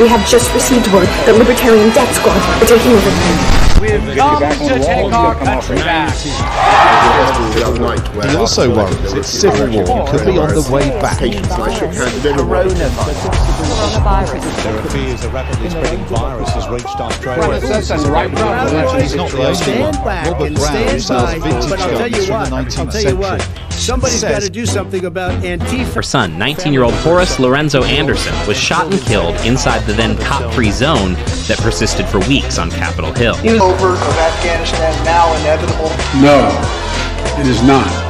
we have just received word that Libertarian Death Squad are taking over. We've come to take our country back. He also worries its civil war could be on the way back. There are fears a rapidly spreading virus has reached Australia. He's not the only one. Robert Brown sells vintage guns from the 19th century. Somebody's got to do something about Antifa. Her son, 19 year old Horace Lorenzo Anderson, was shot and killed inside the then cop free zone that persisted for weeks on Capitol Hill. Over of Afghanistan now inevitable? No, it is not.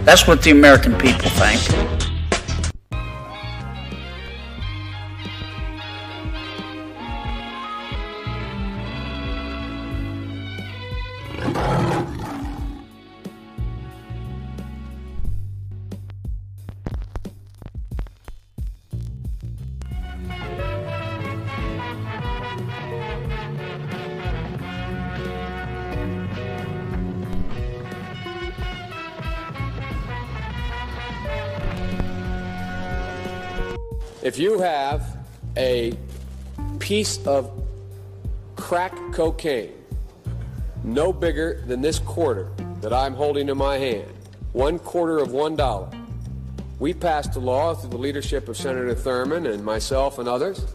that's what the American people think. Piece of crack cocaine no bigger than this quarter that I'm holding in my hand, one quarter of one dollar, we passed a law through the leadership of Senator Thurmond and myself and others,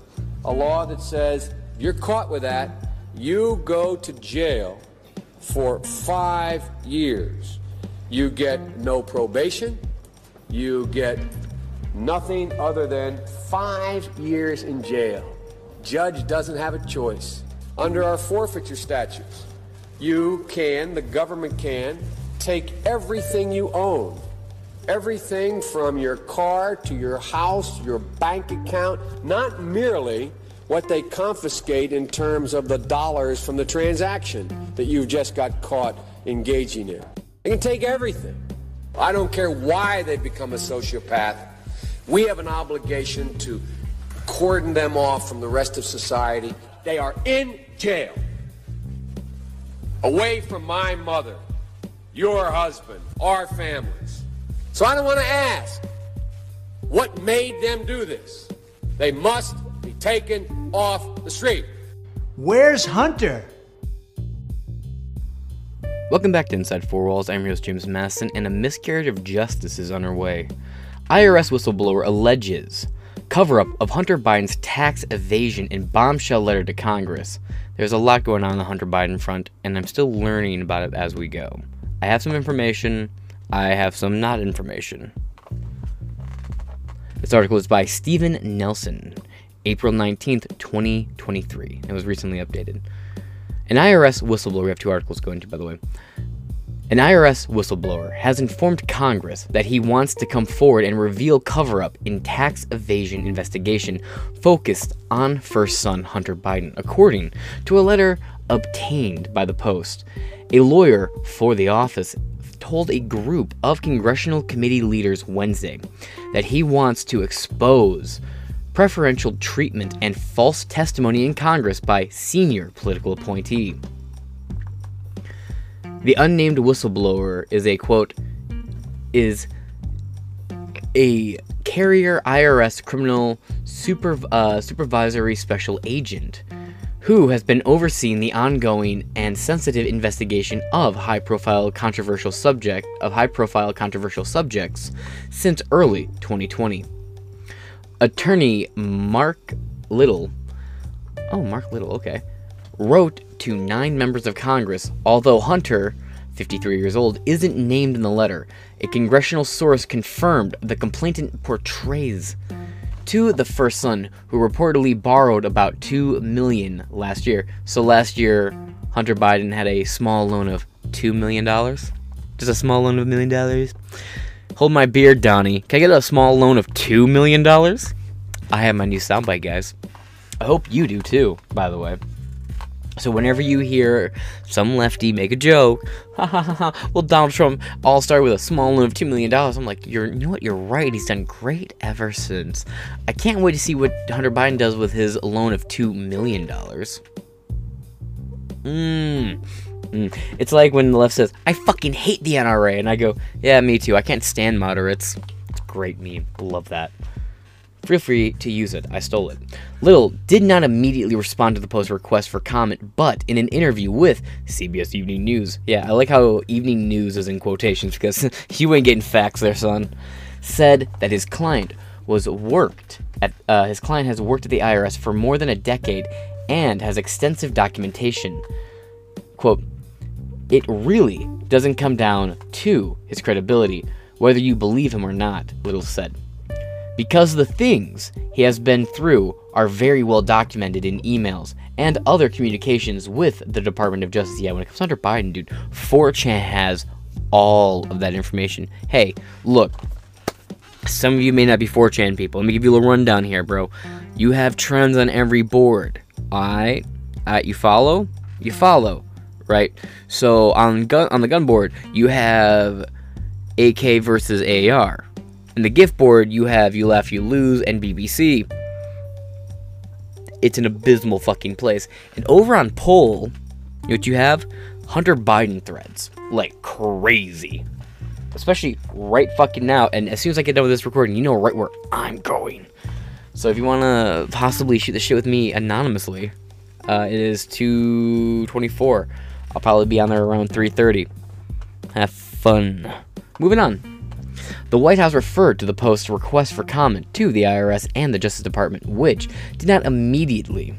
a law that says if you're caught with that, you go to jail for five years. You get no probation, you get nothing other than five years in jail. Judge doesn't have a choice. Under our forfeiture statutes, you can, the government can, take everything you own. Everything from your car to your house, your bank account, not merely what they confiscate in terms of the dollars from the transaction that you've just got caught engaging in. They can take everything. I don't care why they become a sociopath. We have an obligation to cordon them off from the rest of society. They are in jail, away from my mother, your husband, our families. So I don't want to ask what made them do this. They must be taken off the street. Where's Hunter? Welcome back to Inside Four Walls. I'm your host, James Masson, and a miscarriage of justice is underway. IRS whistleblower alleges cover up of Hunter Biden's tax evasion in bombshell letter to Congress. There's a lot going on on the Hunter Biden front, and I'm still learning about it as we go. I have some information, I have some not information. This article is by Stephen Nelson, April 19th, 2023. It was recently updated. An IRS whistleblower, we have two articles going to, by the way. An IRS whistleblower has informed Congress that he wants to come forward and reveal cover up in tax evasion investigation focused on first son Hunter Biden, according to a letter obtained by the Post. A lawyer for the office told a group of congressional committee leaders Wednesday that he wants to expose preferential treatment and false testimony in Congress by senior political appointee. The unnamed whistleblower is a quote, is a carrier IRS criminal super, uh, supervisory special agent who has been overseeing the ongoing and sensitive investigation of high-profile controversial subject of high-profile controversial subjects since early 2020. Attorney Mark Lytle, oh Mark Lytle, okay, wrote to nine members of Congress, although Hunter, 53 years old, isn't named in the letter. A congressional source confirmed the complainant portrays to the first son, who reportedly borrowed about two million last year. So last year, Hunter Biden had a small loan of two million dollars. Just a small loan of a million dollars. Hold my beer, Donnie. Can I get a small loan of two million dollars? I have my new soundbite, guys. I hope you do too, by the way. So whenever you hear some lefty make a joke, ha ha ha ha, well Donald Trump all started with a small loan of two million dollars. I'm like, you're, you know what? You're right. He's done great ever since. I can't wait to see what Hunter Biden does with his loan of two million dollars. Mmm. Mm. It's like when the left says, "I fucking hate the NRA," and I go, "Yeah, me too. I can't stand moderates." It's great meme. Love that. Feel free to use it. I stole it. Lytle did not immediately respond to the post request for comment, but in an interview with CBS Evening News, yeah, I like how Evening News is in quotations because you ain't getting facts there, son, said that his client was worked at uh, his client has worked at the IRS for more than a decade and has extensive documentation. Quote, it really doesn't come down to his credibility, whether you believe him or not, Lytle said because the things he has been through are very well documented in emails and other communications with the Department of Justice. Yeah, when it comes to Hunter Biden, dude, 4chan has all of that information. Hey, look, some of you may not be 4chan people. Let me give you a little rundown here, bro. You have trends on every board. Alright? You follow? You follow, right? So on gun on the gun board, you have AK versus AR in the gift board, you have You Laugh, You Lose and BBC. It's an abysmal fucking place. And over on Poll, you know what you have? Hunter Biden threads. Like crazy. Especially right fucking now. And as soon as I get done with this recording, you know right where I'm going. So if you want to possibly shoot the shit with me anonymously, uh, it is 224. I'll probably be on there around 330. Have fun. Moving on. The White House referred to the Post's request for comment to the IRS and the Justice Department, which did not immediately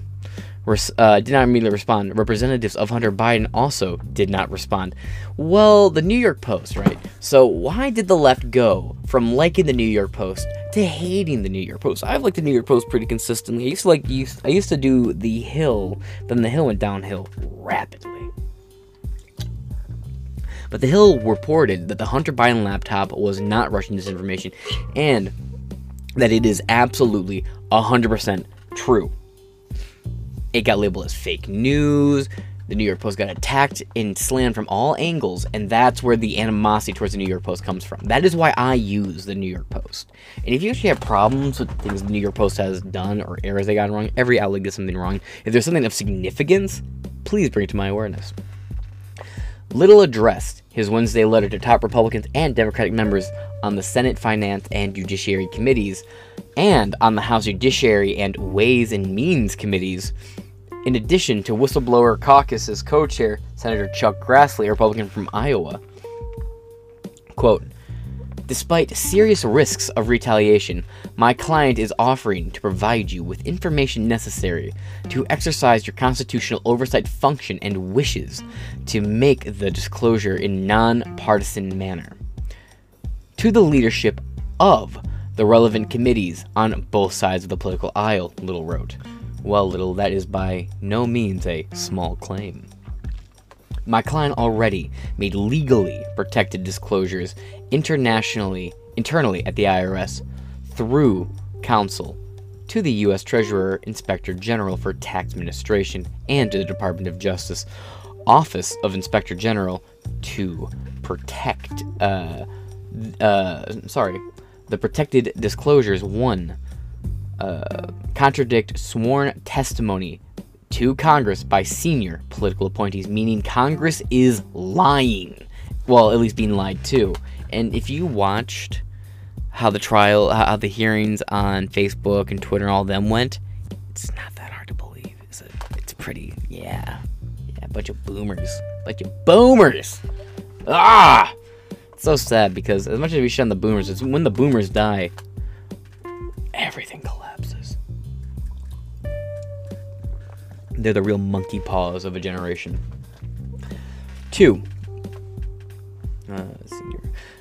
uh, did not immediately respond. Representatives of Hunter Biden also did not respond. Well, the New York Post, right? So why did the left go from liking the New York Post to hating the New York Post? I've liked the New York Post pretty consistently. I used to like I used to do the Hill, then the Hill went downhill rapidly. But The Hill reported that the Hunter Biden laptop was not Russian disinformation and that it is absolutely 100% true. It got labeled as fake news. The New York Post got attacked and slammed from all angles, and that's where the animosity towards the New York Post comes from. That is why I use the New York Post. And if you actually have problems with things the New York Post has done or errors they got wrong, every outlet gets something wrong. If there's something of significance, please bring it to my awareness. Lytle addressed his Wednesday letter to top Republicans and Democratic members on the Senate Finance and Judiciary Committees and on the House Judiciary and Ways and Means Committees, in addition to Whistleblower Caucus's co chair, Senator Chuck Grassley, a Republican from Iowa. Quote, Despite serious risks of retaliation, my client is offering to provide you with information necessary to exercise your constitutional oversight function and wishes to make the disclosure in non-partisan manner. To the leadership of the relevant committees on both sides of the political aisle, Lytle wrote. Well, Lytle, that is by no means a small claim. My client already made legally protected disclosures internationally, internally at the IRS through counsel to the U.S. Treasurer Inspector General for Tax Administration and to the Department of Justice Office of Inspector General to protect, uh, uh, sorry, the protected disclosures one, uh, contradict sworn testimony to Congress by senior political appointees, meaning Congress is lying. Well, at least being lied to. And if you watched how the trial, how the hearings on Facebook and Twitter and all them went, it's not that hard to believe, is it? It's pretty, yeah. Yeah, a bunch of boomers. A Bunch of boomers! Ah! It's so sad because as much as we shun the boomers, it's when the boomers die, everything collapses. They're the real monkey paws of a generation. Two. Uh,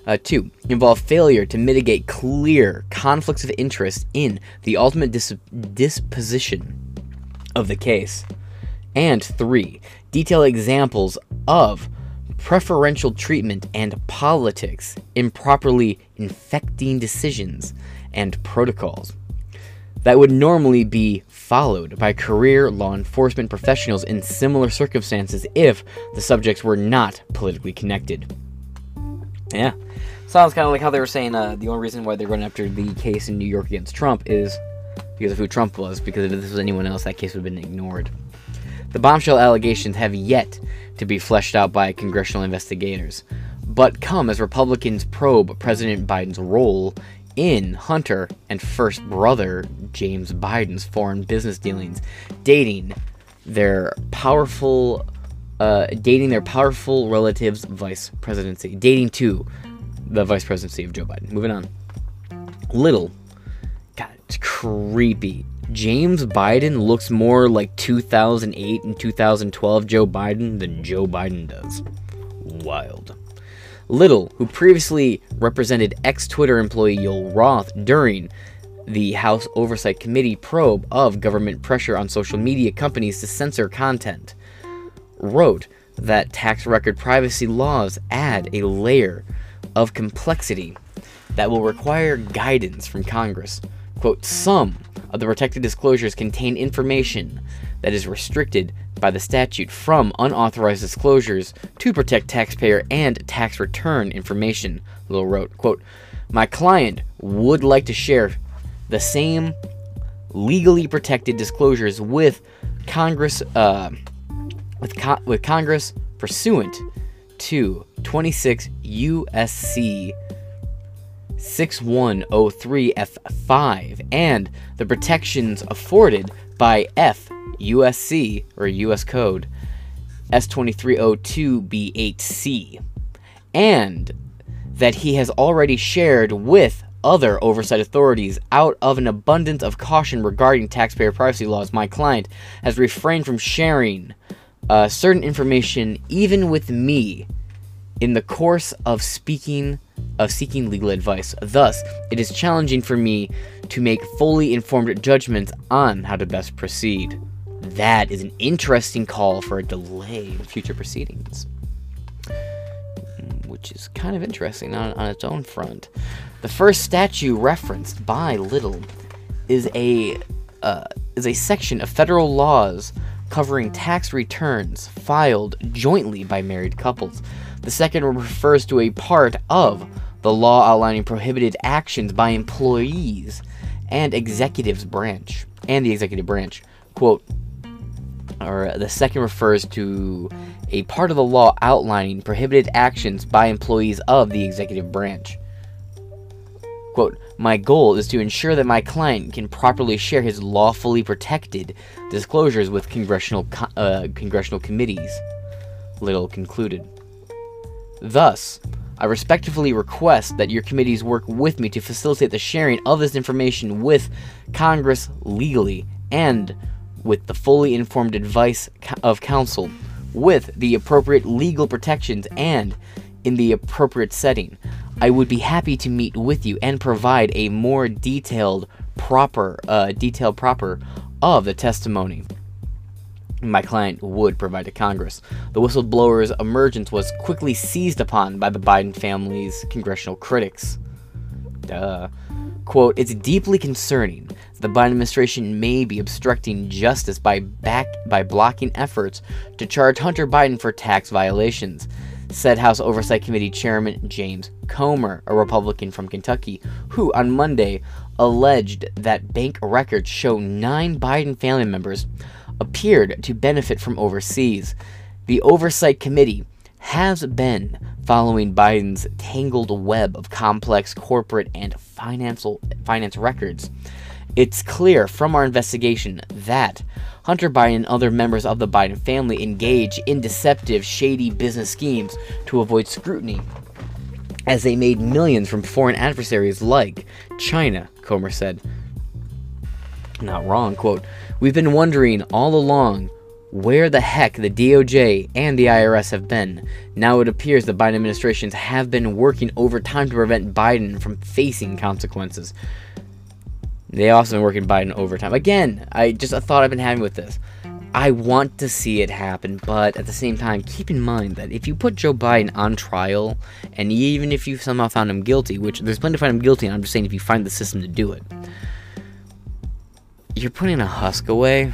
uh, two, involve failure to mitigate clear conflicts of interest in the ultimate dis- disposition of the case. And three, detail examples of preferential treatment and politics improperly infecting decisions and protocols that would normally be followed by career law enforcement professionals in similar circumstances if the subjects were not politically connected. Yeah. Sounds kind of like how they were saying uh, the only reason why they're running after the case in New York against Trump is because of who Trump was, because if this was anyone else, that case would have been ignored. The bombshell allegations have yet to be fleshed out by congressional investigators, but come as Republicans probe President Biden's role in Hunter and first brother James Biden's foreign business dealings, dating their powerful, uh, dating their powerful relatives' vice presidency, dating to the vice presidency of Joe Biden. Moving on. Lytle, God, it's creepy. James Biden looks more like 2008 and 2012 Joe Biden than Joe Biden does. Wild. Lytle, who previously represented ex Twitter employee Yoel Roth during the House Oversight Committee probe of government pressure on social media companies to censor content, wrote that tax record privacy laws add a layer of complexity that will require guidance from Congress. Quote, some of the protected disclosures contain information that is restricted by the statute from unauthorized disclosures to protect taxpayer and tax return information, Lytle wrote. Quote, My client would like to share the same legally protected disclosures with Congress uh, with, co- with Congress pursuant to 26 USC 6103F5 and the protections afforded by F USC or US code S2302B8C and that he has already shared with other oversight authorities out of an abundance of caution regarding taxpayer privacy laws. My client has refrained from sharing uh, certain information even with me in the course of speaking of seeking legal advice. Thus, it is challenging for me to make fully informed judgments on how to best proceed. That is an interesting call for a delay in future proceedings. Which is kind of interesting on, on its own front. The first statute referenced by Lytle is a uh, is a section of federal laws covering tax returns filed jointly by married couples. The second refers to a part of the law outlining prohibited actions by employees and executives branch and the executive branch. Quote or the second refers to a part of the law outlining prohibited actions by employees of the executive branch. Quote, my goal is to ensure that my client can properly share his lawfully protected disclosures with congressional uh, congressional committees. Lytle concluded. Thus, I respectfully request that your committees work with me to facilitate the sharing of this information with Congress legally and with the fully informed advice of counsel, with the appropriate legal protections and in the appropriate setting. I would be happy to meet with you and provide a more detailed, proper, uh, detailed proper of the testimony my client would provide to Congress. The whistleblower's emergence was quickly seized upon by the Biden family's congressional critics. Duh. Quote, it's deeply concerning the Biden administration may be obstructing justice by back by blocking efforts to charge Hunter Biden for tax violations, said House Oversight Committee Chairman James Comer, a Republican from Kentucky, who on Monday alleged that bank records show nine Biden family members appeared to benefit from overseas. The Oversight Committee has been following Biden's tangled web of complex corporate and financial finance records. It's clear from our investigation that Hunter Biden and other members of the Biden family engage in deceptive, shady business schemes to avoid scrutiny, as they made millions from foreign adversaries like China, Comer said. Not wrong, quote, We've been wondering all along where the heck the DOJ and the IRS have been. Now it appears the Biden administrations have been working overtime to prevent Biden from facing consequences. They also been working Biden overtime. Again, I just a thought I've been having with this. I want to see it happen, but at the same time, keep in mind that if you put Joe Biden on trial, and even if you somehow found him guilty, which there's plenty to find him guilty, and I'm just saying if you find the system to do it, you're putting a husk away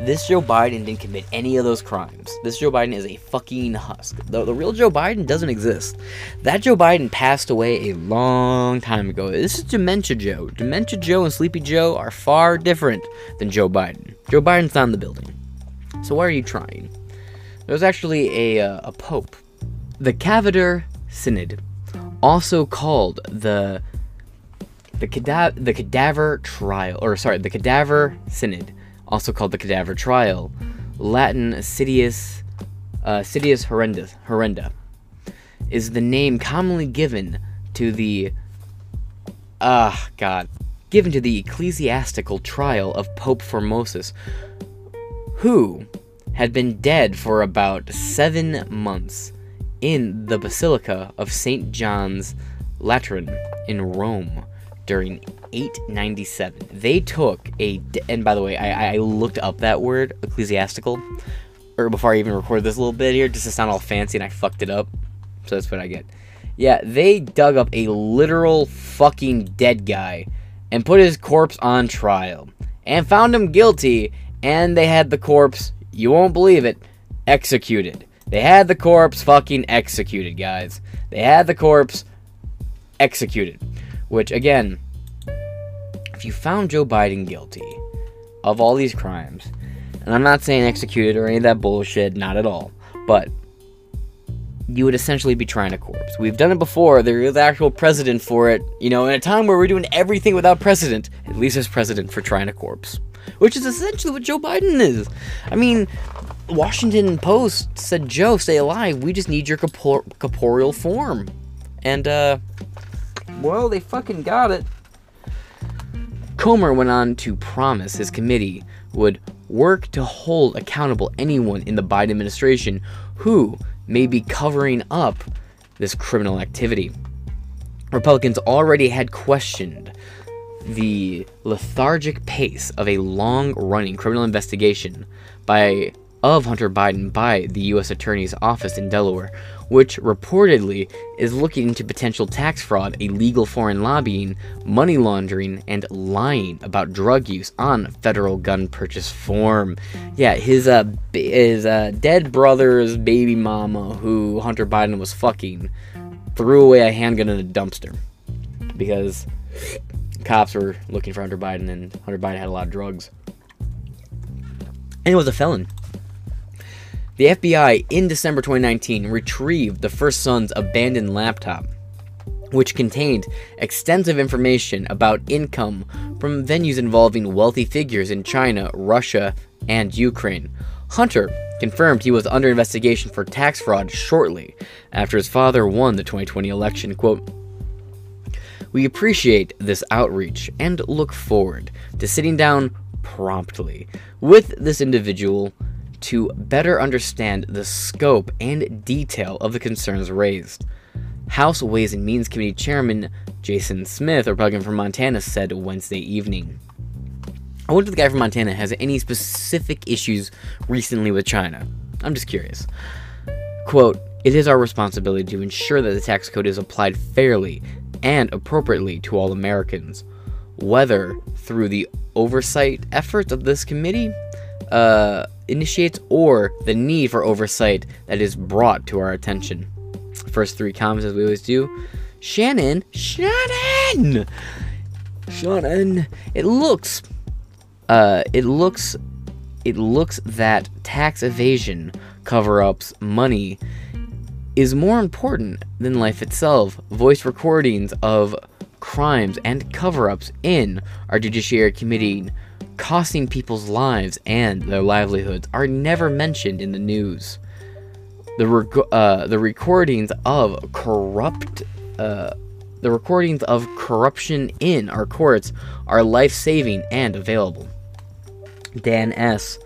this Joe Biden didn't commit any of those crimes. This Joe Biden is a fucking husk. The, the real Joe Biden doesn't exist. That Joe Biden passed away a long time ago. This is Dementia Joe. Dementia Joe and Sleepy Joe are far different than Joe Biden. Joe Biden's not in the building. So why are you trying? There's actually a, uh, a pope. The Cavader Synod, also called the the, cada- the cadaver trial, or sorry, the cadaver synod, also called the cadaver trial, Latin Sidious, uh, Sidious horrenda, is the name commonly given to the, ah, uh, God, given to the ecclesiastical trial of Pope Formosus, who had been dead for about seven months in the Basilica of St. John's Lateran in Rome during 897. They took a, and by the way, I, I looked up that word, ecclesiastical, or before I even recorded this little bit here, just to sound all fancy, and I fucked it up. So that's what I get. Yeah, they dug up a literal fucking dead guy and put his corpse on trial and found him guilty, and they had the corpse, you won't believe it, executed. They had the corpse fucking executed, guys. They had the corpse executed. Which, again, if you found Joe Biden guilty of all these crimes, and I'm not saying executed or any of that bullshit, not at all, but you would essentially be trying a corpse. We've done it before. There is actual precedent for it. You know, in a time where we're doing everything without precedent, at least there's precedent for trying a corpse, which is essentially what Joe Biden is. I mean, Washington Post said, "Joe, stay alive. We just need your corpor- corporeal form," and uh, well, they fucking got it. Comer went on to promise his committee would work to hold accountable anyone in the Biden administration who may be covering up this criminal activity. Republicans already had questioned the lethargic pace of a long-running criminal investigation by of Hunter Biden by the U.S. Attorney's Office in Delaware, which reportedly is looking into potential tax fraud, illegal foreign lobbying, money laundering, and lying about drug use on federal gun purchase form. Yeah, his uh, his uh, dead brother's baby mama, who Hunter Biden was fucking, threw away a handgun in a dumpster because cops were looking for Hunter Biden, and Hunter Biden had a lot of drugs. And he was a felon. The FBI in December 2019 retrieved the first son's abandoned laptop, which contained extensive information about income from venues involving wealthy figures in China, Russia, and Ukraine. Hunter confirmed he was under investigation for tax fraud shortly after his father won the 2020 election. Quote, we appreciate this outreach and look forward to sitting down promptly with this individual to better understand the scope and detail of the concerns raised. House Ways and Means Committee Chairman Jason Smith, a Republican from Montana, said Wednesday evening. I wonder if the guy from Montana has any specific issues recently with China. I'm just curious. Quote, it is our responsibility to ensure that the tax code is applied fairly and appropriately to all Americans, whether through the oversight efforts of this committee uh, initiates or the need for oversight that is brought to our attention. First three comments, as we always do. Shannon, Shannon, Shannon. It looks, uh, it looks it looks that tax evasion, cover ups, money is more important than life itself. Voice recordings of crimes and cover ups in our Judiciary Committee costing people's lives and their livelihoods are never mentioned in the news. The, rec- uh, the recordings of corrupt uh, the recordings of corruption in our courts are life saving and available. Dan S.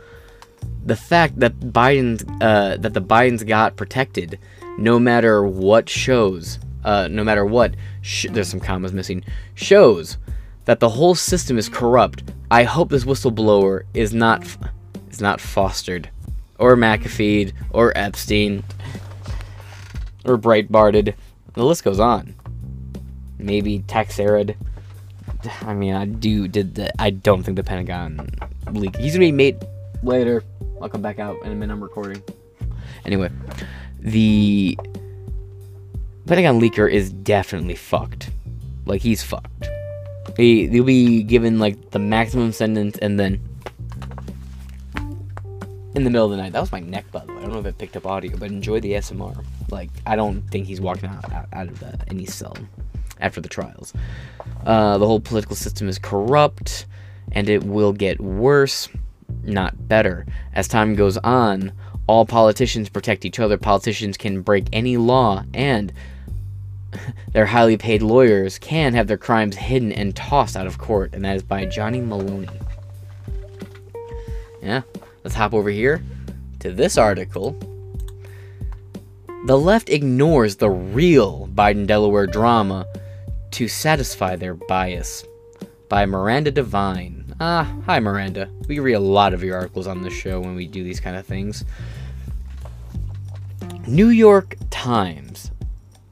The fact that Biden's uh, that the Bidens got protected, no matter what shows, uh, no matter what, sh- there's some commas missing, shows that the whole system is corrupt. I hope this whistleblower is not is not fostered, or McAfee, or Epstein, or Breitbarted. The list goes on. Maybe Texarid. I mean, I do did the. I don't think the Pentagon leak. He's gonna be made later. I'll come back out in a minute. I'm recording. Anyway, the Pentagon leaker is definitely fucked. Like he's fucked. He he'll be given like the maximum sentence and then in the middle of the night. That was my neck, by the way. I don't know if it picked up audio, but enjoy the SMR. Like I don't think he's walking out out, out of the, any cell after the trials. Uh, the whole political system is corrupt, and it will get worse, not better. As time goes on, all politicians protect each other. Politicians can break any law, and their highly paid lawyers can have their crimes hidden and tossed out of court, and that is by Johnny Maloney. Yeah, let's hop over here to this article. The left ignores the real Biden Delaware drama to satisfy their bias. By Miranda Devine. Ah, hi Miranda. We read a lot of your articles on this show when we do these kind of things. New York Times.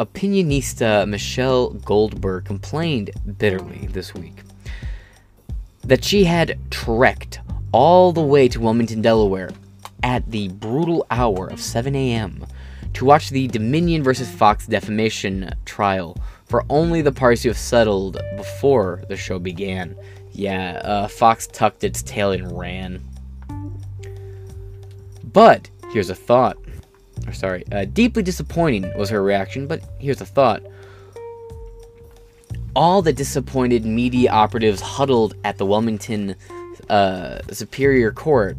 Opinionista Michelle Goldberg complained bitterly this week that she had trekked all the way to Wilmington, Delaware at the brutal hour of 7 a.m. to watch the Dominion versus Fox defamation trial for only the parties to have settled before the show began. Yeah, uh, Fox tucked its tail and ran. But here's a thought. Or sorry, uh, deeply disappointing was her reaction. But here's a thought. All the disappointed media operatives huddled at the Wilmington uh, Superior Court,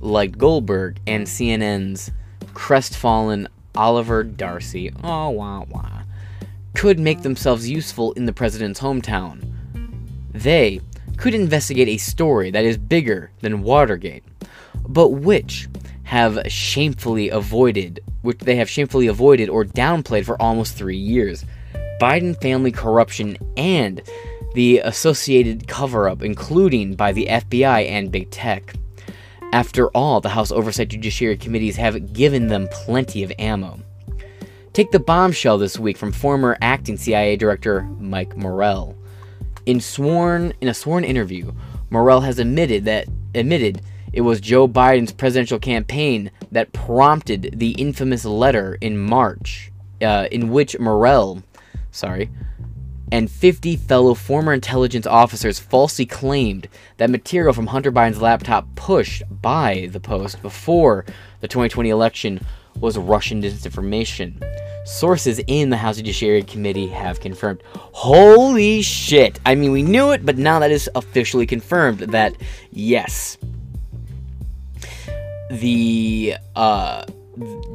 like Goldberg and CNN's crestfallen Oliver Darcy. Oh, wah wah could make themselves useful in the president's hometown. They could investigate a story that is bigger than Watergate, but which have shamefully avoided, which they have shamefully avoided or downplayed for almost three years. Biden family corruption and the associated cover up, including by the FBI and big tech. After all, the House Oversight Judiciary Committees have given them plenty of ammo. Take the bombshell this week from former acting CIA director Mike Morell. In sworn in a sworn interview, Morell has admitted that admitted it was Joe Biden's presidential campaign that prompted the infamous letter in March, uh, in which Morell, sorry, and 50 fellow former intelligence officers falsely claimed that material from Hunter Biden's laptop pushed by the Post before the 2020 election was Russian disinformation. Sources in the House Judiciary Committee have confirmed. Holy shit! I mean, we knew it, but now that is officially confirmed that yes, the uh,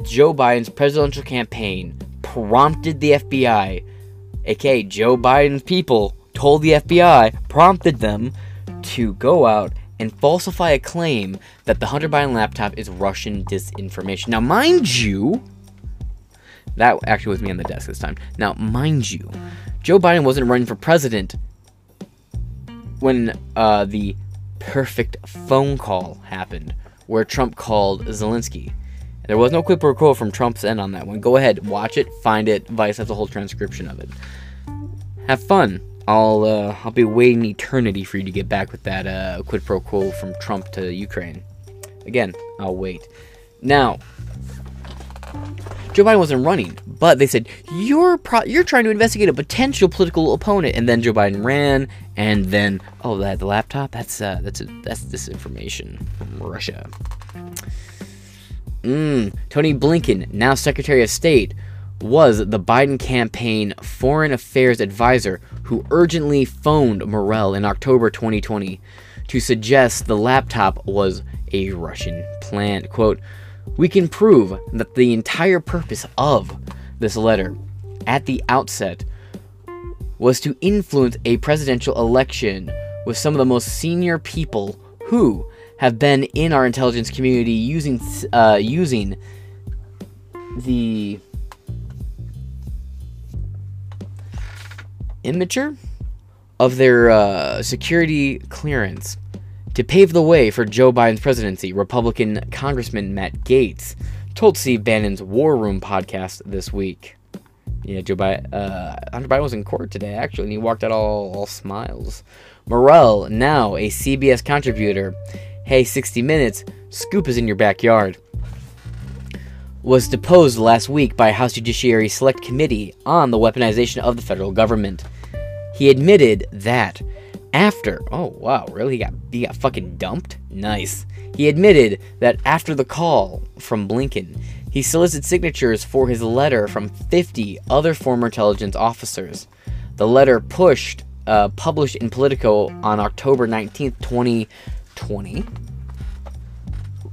Joe Biden's presidential campaign prompted the FBI, aka Joe Biden's people, told the FBI, prompted them to go out and falsify a claim that the Hunter Biden laptop is Russian disinformation. Now, mind you, that actually was me on the desk this time. Now, mind you, Joe Biden wasn't running for president when uh, the perfect phone call happened, where Trump called Zelensky. There was no quid pro quo from Trump's end on that one. Go ahead, watch it, find it. Vice has a whole transcription of it. Have fun. I'll uh, I'll be waiting eternity for you to get back with that uh, quid pro quo from Trump to Ukraine. Again, I'll wait. Now, Joe Biden wasn't running, but they said you're pro- you're trying to investigate a potential political opponent, and then Joe Biden ran, and then oh that the laptop that's uh, that's a, that's disinformation from Russia. Mm, Tony Blinken, now Secretary of State, was the Biden campaign foreign affairs advisor who urgently phoned Morell in October 2020 to suggest the laptop was a Russian plant. Quote, we can prove that the entire purpose of this letter at the outset was to influence a presidential election with some of the most senior people who have been in our intelligence community using uh, using the immature of their uh, security clearance to pave the way for Joe Biden's presidency, Republican Congressman Matt Gaetz told Steve Bannon's War Room podcast this week. Yeah, Joe Biden, uh, Hunter Biden was in court today, actually, and he walked out all, all smiles. Morell, now a CBS contributor, hey, 60 Minutes, scoop is in your backyard, was deposed last week by a House Judiciary Select Committee on the weaponization of the federal government. He admitted that after oh wow really? He got he got fucking dumped? Nice. He admitted that after the call from blinken he solicited signatures for his letter from 50 other former intelligence officers. The letter pushed uh, published in politico on october 19th 2020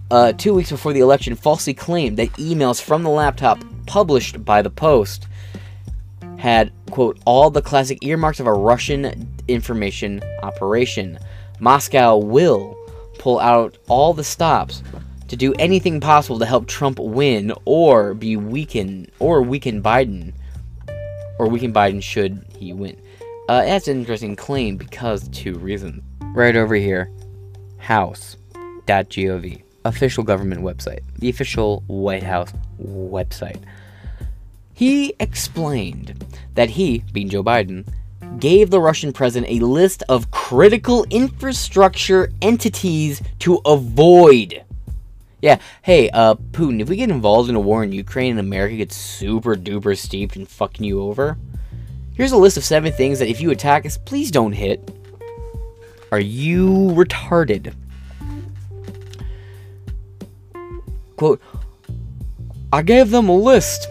uh, two weeks before the election falsely claimed that emails from the laptop published by the post had, quote, all the classic earmarks of a Russian information operation. Moscow will pull out all the stops to do anything possible to help Trump win or be weakened or weaken Biden or weaken Biden should he win. Uh, that's an interesting claim because two reasons. Right over here, house.gov, official government website, the official White House website. He explained that he, being Joe Biden, gave the Russian president a list of critical infrastructure entities to avoid. Yeah, hey, uh, Putin, if we get involved in a war in Ukraine and America gets super duper steeped in fucking you over, here's a list of seven things that if you attack us, please don't hit. Are you retarded? Quote, I gave them a list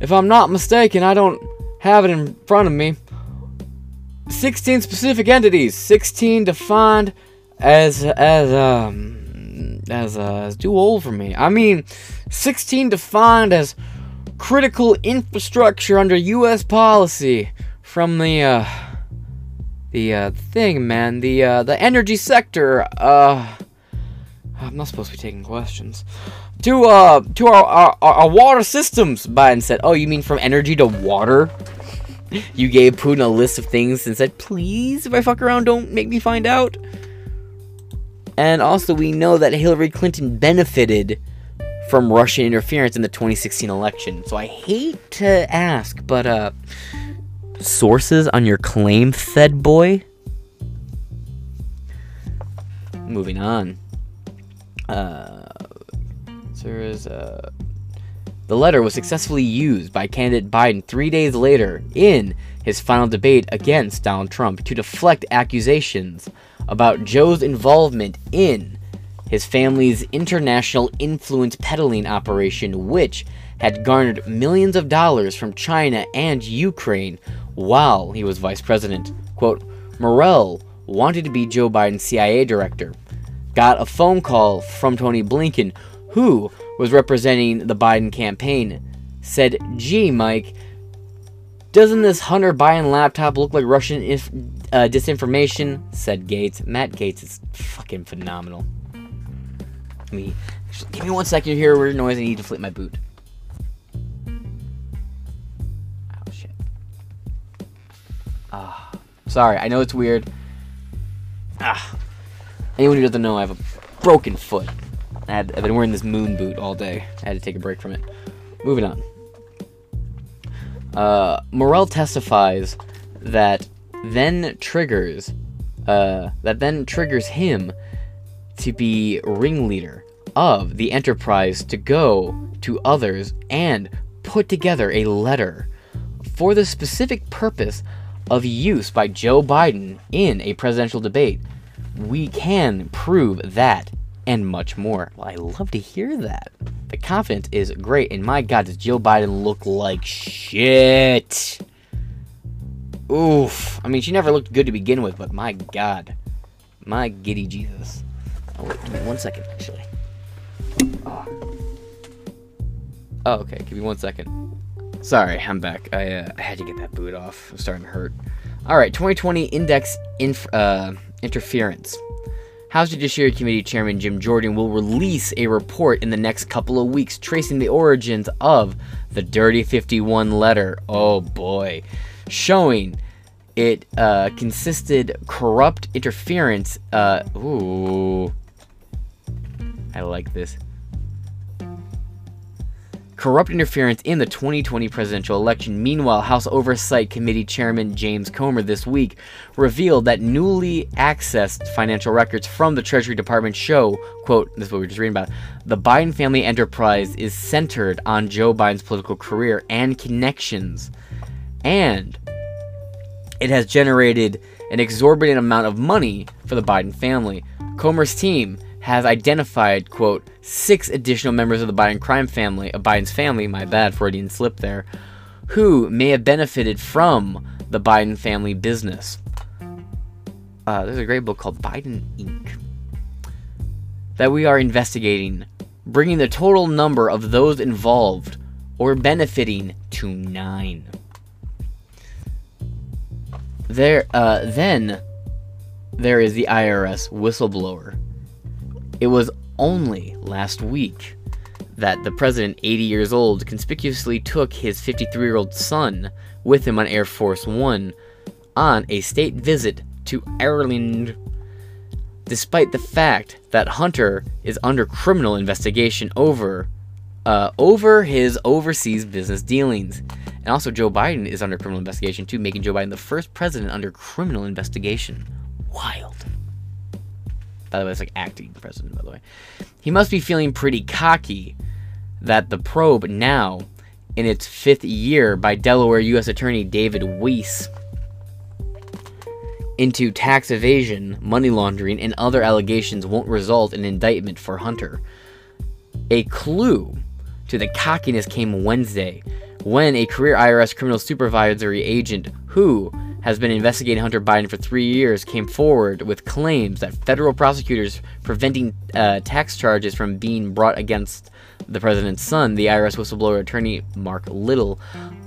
if I'm not mistaken, I don't have it in front of me. 16 specific entities, 16 defined as as um as uh, as too old for me. I mean, 16 defined as critical infrastructure under U.S. policy from the uh the uh thing, man, the uh the energy sector. Uh, I'm not supposed to be taking questions to uh to our, our, our water systems. Biden said, "Oh, you mean from energy to water?" you gave Putin a list of things and said, "Please, if I fuck around, don't make me find out." And also, we know that Hillary Clinton benefited from Russian interference in the 2016 election. So I hate to ask, but uh, sources on your claim, Fed boy. Moving on. Uh there is a. The letter was successfully used by candidate Biden three days later in his final debate against Donald Trump to deflect accusations about Joe's involvement in his family's international influence peddling operation, which had garnered millions of dollars from China and Ukraine while he was vice president. Quote, Morell wanted to be Joe Biden's CIA director, got a phone call from Tony Blinken, who was representing the Biden campaign, said, Gee, Mike, doesn't this Hunter Biden laptop look like Russian uh, disinformation? said Gaetz. Matt Gaetz is fucking phenomenal. Let me, give me one second here. Weird noise. I need to flip my boot. Oh shit. Ah, sorry. I know it's weird. Ah, anyone who doesn't know, I have a broken foot. Had, I've been wearing this moon boot all day. I had to take a break from it. Moving on. Uh, Morell testifies that then triggers, uh, that then triggers him to be ringleader of the enterprise to go to others and put together a letter for the specific purpose of use by Joe Biden in a presidential debate, we can prove that and much more. Well, I love to hear that. The confidence is great, and my God, does Joe Biden look like shit? Oof. I mean, she never looked good to begin with, but my God. My giddy Jesus. Oh, wait, give me one second, actually. Oh. oh, okay, give me one second. Sorry, I'm back. I, uh, I had to get that boot off. I'm starting to hurt. Alright, 2020 Index inf- uh, Interference. House Judiciary Committee Chairman Jim Jordan will release a report in the next couple of weeks tracing the origins of the Dirty 51 letter. Oh boy. Showing it uh, consisted corrupt interference. Uh, ooh. I like this corrupt interference in the 2020 presidential election. Meanwhile, House Oversight Committee Chairman James Comer this week revealed that newly accessed financial records from the Treasury Department show, quote, this is what we are just reading about, the Biden family enterprise is centered on Joe Biden's political career and connections. And it has generated an exorbitant amount of money for the Biden family. Comer's team has identified, quote, six additional members of the Biden crime family, of Biden's family, my bad, Freudian slip there, who may have benefited from the Biden family business. Uh, there's a great book called Biden Inc. that we are investigating, bringing the total number of those involved or benefiting to nine. There, uh, then there is the IRS whistleblower it was only last week that the president, 80 years old, conspicuously took his 53 year old son with him on Air Force One on a state visit to Ireland, despite the fact that Hunter is under criminal investigation over uh, over his overseas business dealings. And also, Joe Biden is under criminal investigation too, making Joe Biden the first president under criminal investigation. Wild. By the way, it's like acting president, by the way. He must be feeling pretty cocky that the probe now, in its fifth year by Delaware U.S. Attorney David Weiss, into tax evasion, money laundering, and other allegations won't result in indictment for Hunter. A clue to the cockiness came Wednesday when a career IRS criminal supervisory agent who has been investigating Hunter Biden for three years, came forward with claims that federal prosecutors preventing uh, tax charges from being brought against the president's son, the IRS whistleblower attorney Mark Lytle,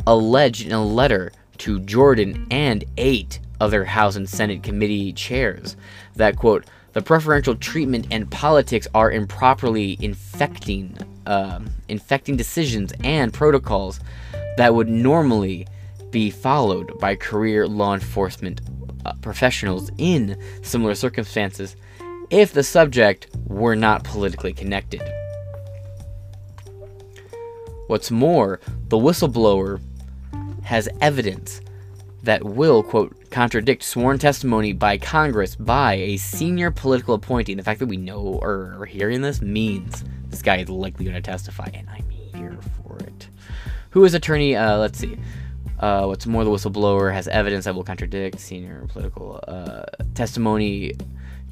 alleged in a letter to Jordan and eight other House and Senate committee chairs that, quote, the preferential treatment and politics are improperly infecting, uh, infecting decisions and protocols that would normally be followed by career law enforcement uh, professionals in similar circumstances if the subject were not politically connected. What's more, the whistleblower has evidence that will, quote, contradict sworn testimony by Congress by a senior political appointee. And the fact that we know or are hearing this means this guy is likely going to testify, and I'm here for it. Who is attorney? Uh, let's see. Uh, what's more, the whistleblower has evidence that will contradict senior political uh, testimony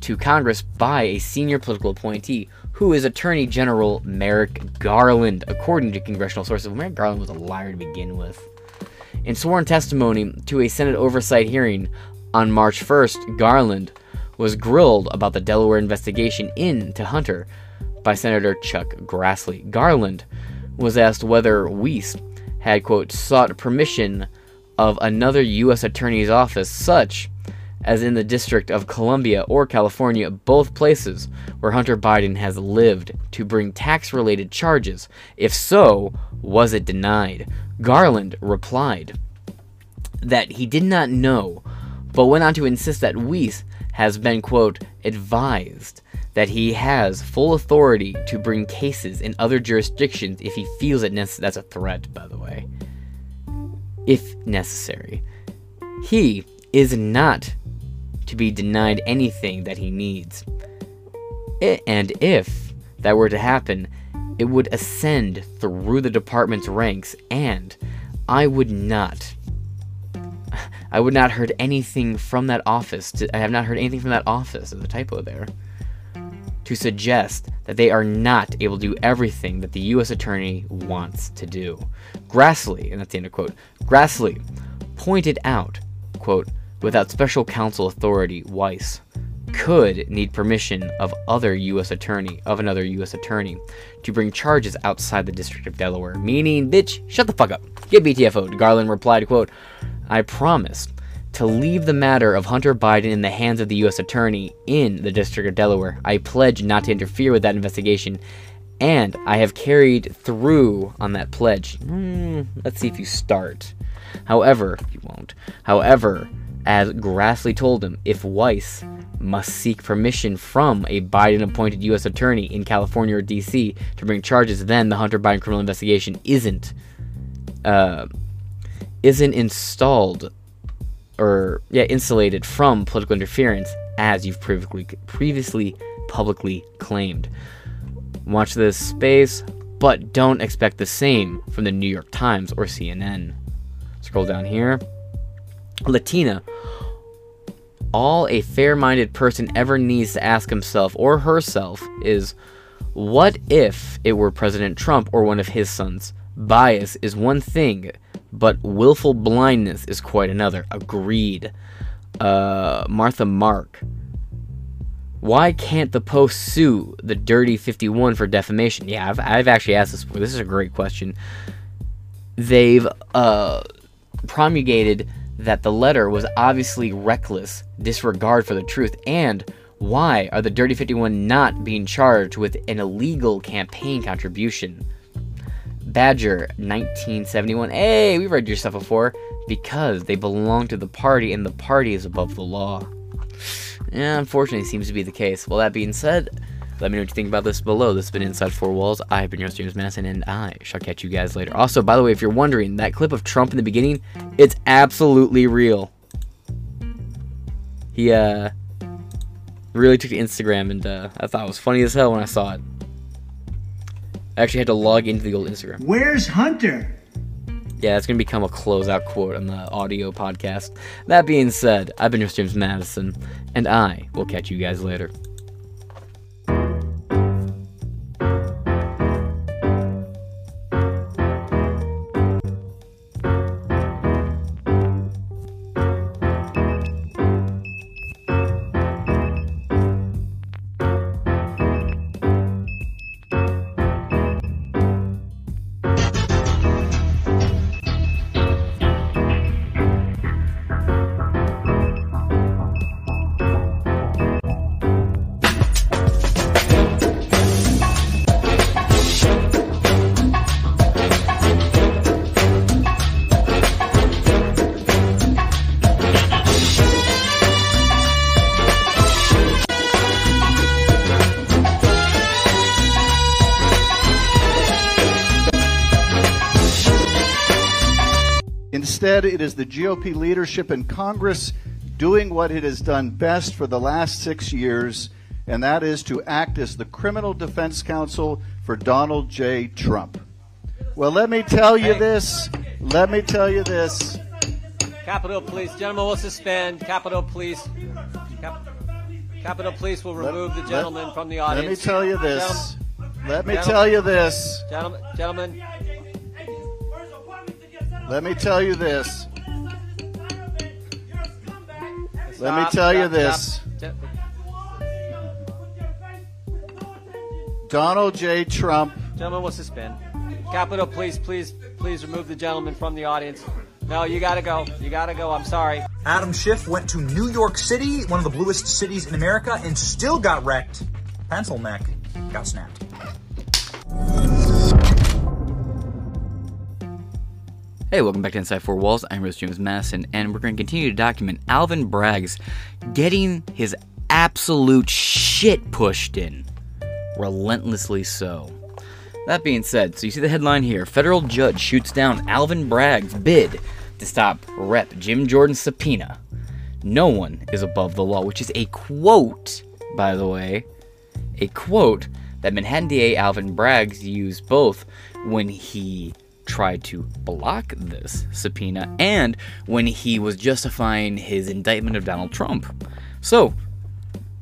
to Congress by a senior political appointee who is Attorney General Merrick Garland, according to congressional sources. Merrick Garland was a liar to begin with. In sworn testimony to a Senate oversight hearing on March 1st, Garland was grilled about the Delaware investigation into Hunter by Senator Chuck Grassley. Garland was asked whether Weiss had, quote, sought permission of another U.S. Attorney's Office, such as in the District of Columbia or California, both places where Hunter Biden has lived, to bring tax related charges. If so, was it denied? Garland replied that he did not know, but went on to insist that Weiss has been, quote, advised that he has full authority to bring cases in other jurisdictions if he feels it necessary. That's a threat, by the way. If necessary. He is not to be denied anything that he needs. And if that were to happen, it would ascend through the department's ranks, and I would not. I would not heard anything from that office. To, I have not heard anything from that office. There's a typo there. To suggest that they are not able to do everything that the U.S. Attorney wants to do. Grassley, and that's the end of quote. Grassley pointed out, quote, without special counsel authority, Weiss could need permission of other U.S. attorney of another U.S. attorney to bring charges outside the District of Delaware. Meaning, bitch, shut the fuck up. Get BTFO'd. Garland replied, quote, I promised to leave the matter of Hunter Biden in the hands of the U.S. attorney in the District of Delaware. I pledge not to interfere with that investigation, and I have carried through on that pledge. Mm, let's see if you start. However, you won't. However, as Grassley told him, if Weiss must seek permission from a Biden appointed U.S. attorney in California or D.C. to bring charges, then the Hunter Biden criminal investigation isn't uh, isn't installed or yeah insulated from political interference as you've previously previously publicly claimed. Watch this space, but don't expect the same from the New York Times or CNN. Scroll down here. Latina all a fair minded person ever needs to ask himself or herself is what if it were President Trump or one of his sons? Bias is one thing, but willful blindness is quite another. Agreed. Uh, Martha Mark. Why can't the Post sue the Dirty 51 for defamation? Yeah, I've, I've actually asked this before. This is a great question. They've uh, promulgated that the letter was obviously reckless disregard for the truth, and why are the Dirty 51 not being charged with an illegal campaign contribution? Badger 1971. Hey, we've read your stuff before. Because they belong to the party and the party is above the law. Yeah, unfortunately, seems to be the case. Well, that being said, let me know what you think about this below. This has been Inside Four Walls. I've been your host, James Madison, and I shall catch you guys later. Also, by the way, if you're wondering, that clip of Trump in the beginning, it's absolutely real. He, uh, really took to Instagram, and uh, I thought it was funny as hell when I saw it. I actually had to log into the old Instagram. Where's Hunter? Yeah, it's going to become a closeout quote on the audio podcast. That being said, I've been your James Madison, and I will catch you guys later. The GOP leadership in Congress doing what it has done best for the last six years, and that is to act as the criminal defense counsel for Donald J. Trump. Well, let me tell you this. Let me tell you this. Capitol Police, gentlemen, will suspend. Capitol Police. Cap- Capitol Police will remove let, the gentleman let, from the audience. Let me tell you this. Gentlemen, let me tell you this. Gentlemen, gentlemen, let me tell you this. Let me tell you this. Donald J. Trump. Gentlemen will suspend. Capitol, please, please, please remove the gentleman from the audience. No, you gotta go. You gotta go. I'm sorry. Adam Schiff went to New York City, one of the bluest cities in America, and still got wrecked. Pencil neck got snapped. Hey, welcome back to Inside Four Walls. I'm Rose James Madison, and we're going to continue to document Alvin Bragg's getting his absolute shit pushed in. Relentlessly so. That being said, so you see the headline here Federal judge shoots down Alvin Bragg's bid to stop Rep. Jim Jordan's subpoena. No one is above the law, which is a quote, by the way, a quote that Manhattan DA Alvin Braggs used both when he tried to block this subpoena and when he was justifying his indictment of Donald Trump. So,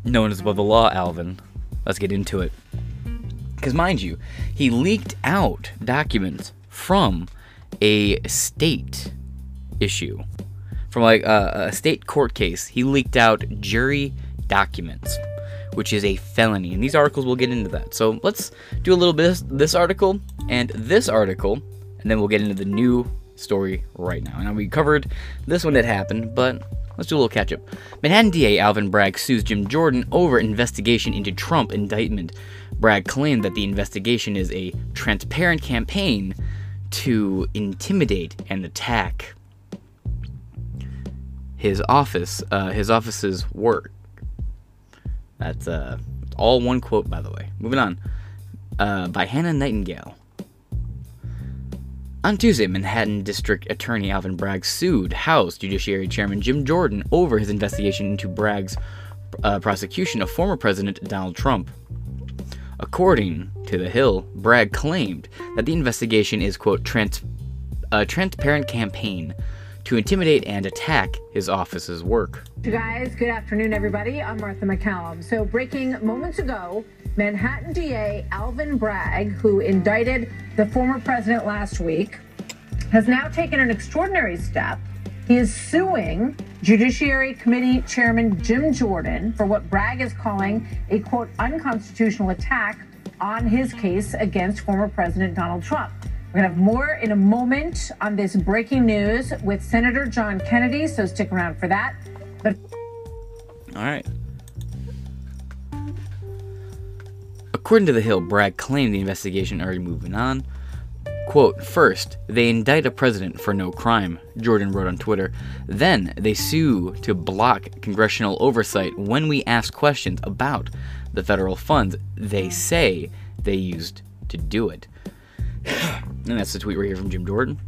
no one is above the law, Alvin. Let's get into it. Because, mind you, he leaked out documents from a state issue, from like a, a state court case. He leaked out jury documents, which is a felony. And these articles will get into that. So let's do a little bit this article and this article, and then we'll get into the new story right now. Now, we covered this when it happened, but let's do a little catch up. Manhattan DA Alvin Bragg sues Jim Jordan over investigation into Trump indictment. Bragg claimed that the investigation is a transparent campaign to intimidate and attack his office, uh, his office's work. That's uh, all one quote, by the way. Moving on. Uh, by Hannah Nightingale. On Tuesday, Manhattan District Attorney Alvin Bragg sued House Judiciary Chairman Jim Jordan over his investigation into Bragg's uh, prosecution of former President Donald Trump. According to The Hill, Bragg claimed that the investigation is, quote, trans- a transparent campaign to intimidate and attack his office's work. You guys, good afternoon, everybody. I'm Martha McCallum. So, breaking moments ago, Manhattan DA Alvin Bragg, who indicted the former president last week, has now taken an extraordinary step. He is suing Judiciary Committee Chairman Jim Jordan for what Bragg is calling a quote unconstitutional attack on his case against former President Donald Trump. We're going to have more in a moment on this breaking news with Senator John Kennedy, so stick around for that. But All right. According to The Hill, Bragg claimed the investigation already moving on. Quote, first, they indict a president for no crime, Jordan wrote on Twitter. Then they sue to block congressional oversight when we ask questions about the federal funds they say they used to do it. and that's the tweet right here from Jim Jordan.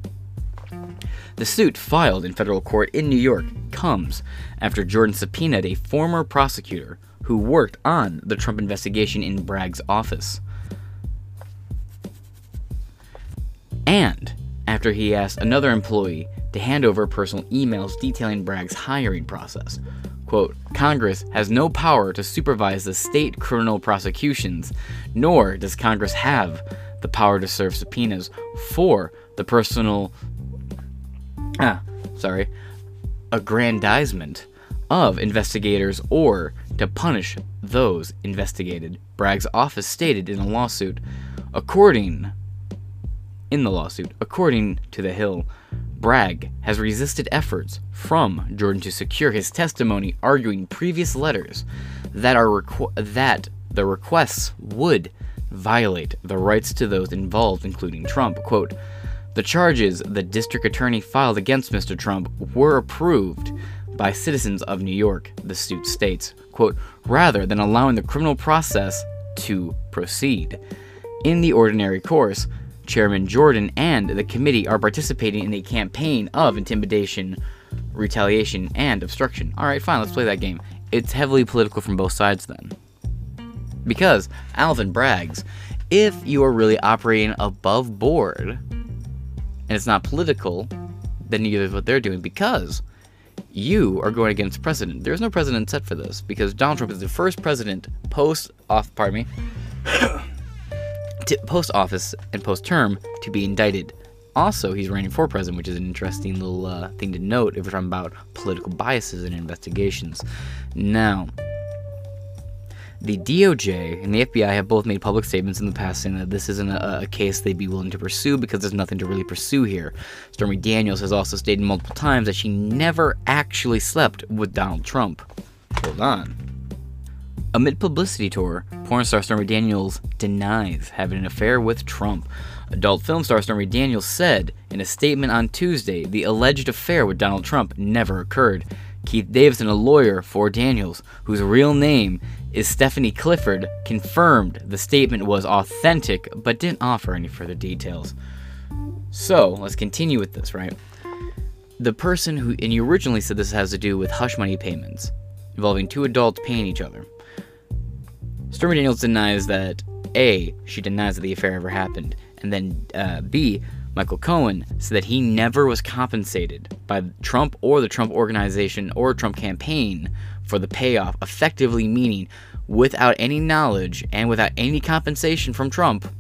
The suit filed in federal court in New York comes after Jordan subpoenaed a former prosecutor who worked on the Trump investigation in Bragg's office. And after he asked another employee to hand over personal emails detailing Bragg's hiring process. Quote, Congress has no power to supervise the state criminal prosecutions, nor does Congress have the power to serve subpoenas for the personal, ah, sorry, aggrandizement of investigators or to punish those investigated, Bragg's office stated in a lawsuit. According in the lawsuit, according to The Hill, Bragg has resisted efforts from Jordan to secure his testimony, arguing previous letters that are requ- that the requests would violate the rights to those involved, including Trump. Quote, the charges the district attorney filed against Mr. Trump were approved by citizens of New York, the suit states, quote, rather than allowing the criminal process to proceed. In the ordinary course, Chairman Jordan and the committee are participating in a campaign of intimidation, retaliation, and obstruction. Alright, fine, let's play that game. It's heavily political from both sides then. Because, Alvin Braggs if you are really operating above board and it's not political, then neither is what they're doing because you are going against precedent. There's no precedent set for this because Donald Trump is the first president post off pardon me post office and post term to be indicted. Also, he's running for president, which is an interesting little uh, thing to note if we're talking about political biases and investigations. Now, the DOJ and the FBI have both made public statements in the past saying that this isn't a, a, case they'd be willing to pursue because there's nothing to really pursue here. Stormy Daniels has also stated multiple times that she never actually slept with Donald Trump. Hold on. Amid publicity tour, porn star Stormy Daniels denies having an affair with Trump. Adult film star Stormy Daniels said in a statement on Tuesday the alleged affair with Donald Trump never occurred. Keith Davidson, a lawyer for Daniels, whose real name is Stephanie Clifford, confirmed the statement was authentic but didn't offer any further details. So, let's continue with this, right? The person who, and you originally said this has to do with hush money payments involving two adults paying each other. Stormy Daniels denies that A, she denies that the affair ever happened, and then uh, B, Michael Cohen said that he never was compensated by Trump or the Trump organization or Trump campaign for the payoff, effectively meaning without any knowledge and without any compensation from Trump,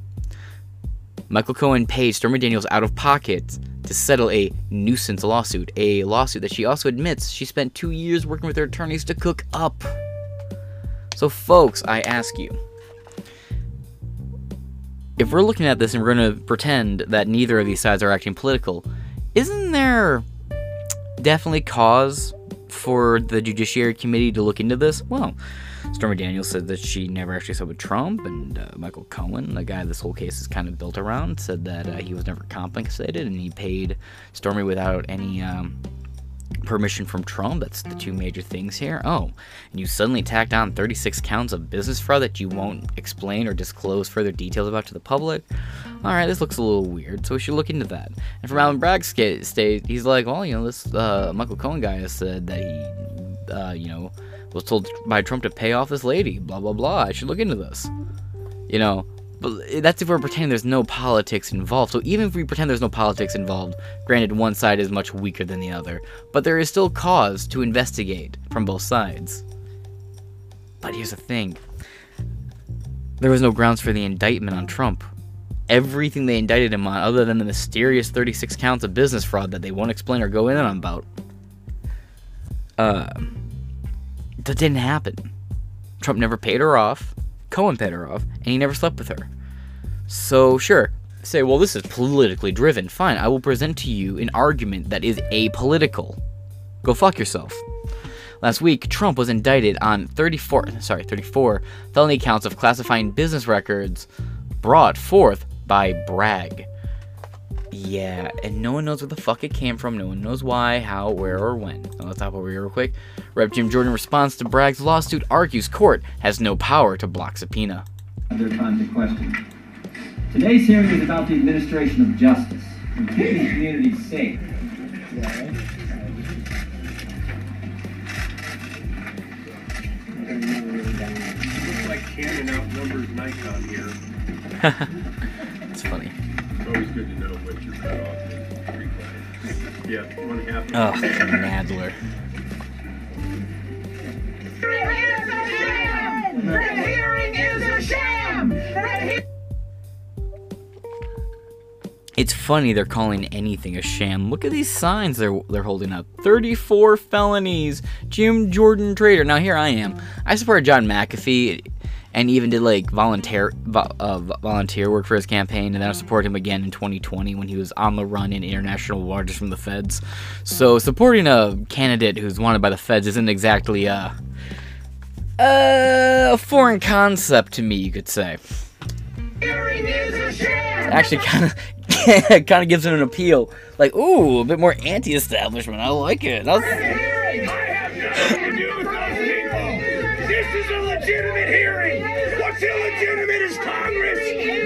Michael Cohen paid Stormy Daniels out of pocket to settle a nuisance lawsuit, a lawsuit that she also admits she spent two years working with her attorneys to cook up. So, folks, I ask you if we're looking at this and we're going to pretend that neither of these sides are acting political, isn't there definitely cause for the Judiciary Committee to look into this? Well, Stormy Daniels said that she never actually said with Trump, and uh, Michael Cohen, the guy this whole case is kind of built around, said that uh, he was never compensated and he paid Stormy without any um, permission from Trump. That's the two major things here. Oh, and you suddenly tacked on 36 counts of business fraud that you won't explain or disclose further details about to the public. All right, this looks a little weird, so we should look into that. And from Alan Bragg's state, he's like, well, you know, this uh, Michael Cohen guy has said that he, uh, you know, was told by Trump to pay off this lady, blah, blah, blah. I should look into this. You know, but that's if we're pretending there's no politics involved. So even if we pretend there's no politics involved, granted, one side is much weaker than the other, but there is still cause to investigate from both sides. But here's the thing there was no grounds for the indictment on Trump. Everything they indicted him on, other than the mysterious 36 counts of business fraud that they won't explain or go in on about, uh, that didn't happen. Trump never paid her off, Cohen paid her off, and he never slept with her. So, sure, say, well, this is politically driven. Fine, I will present to you an argument that is apolitical. Go fuck yourself. Last week, Trump was indicted on 34, sorry, 34 felony counts of classifying business records brought forth by Bragg. Yeah, and no one knows where the fuck it came from. No one knows why, how, where, or when. Now, let's hop over here real quick. Rep. Jim Jordan responds to Bragg's lawsuit, argues court has no power to block subpoena. Under time to question. Today's hearing is about the administration of justice and keeping communities safe. Looks like Cannon outnumbers Nikon here. it's funny. It's always good to know what your cutoff is. Yeah, one half. Oh, Nadler. The hearing is a sham! It's funny they're calling anything a sham. Look at these signs they're they're holding up. 34 felonies. Jim Jordan traitor. Now here I am. I support John McAfee and even did like volunteer uh, volunteer work for his campaign and then I support him again in 2020 when he was on the run in international waters from the feds. So supporting a candidate who's wanted by the feds isn't exactly a a foreign concept to me, you could say. Actually, kind of kind of gives it an appeal. Like, ooh, a bit more anti-establishment. I like it. That's... This is a legitimate hearing. What's illegitimate is Congress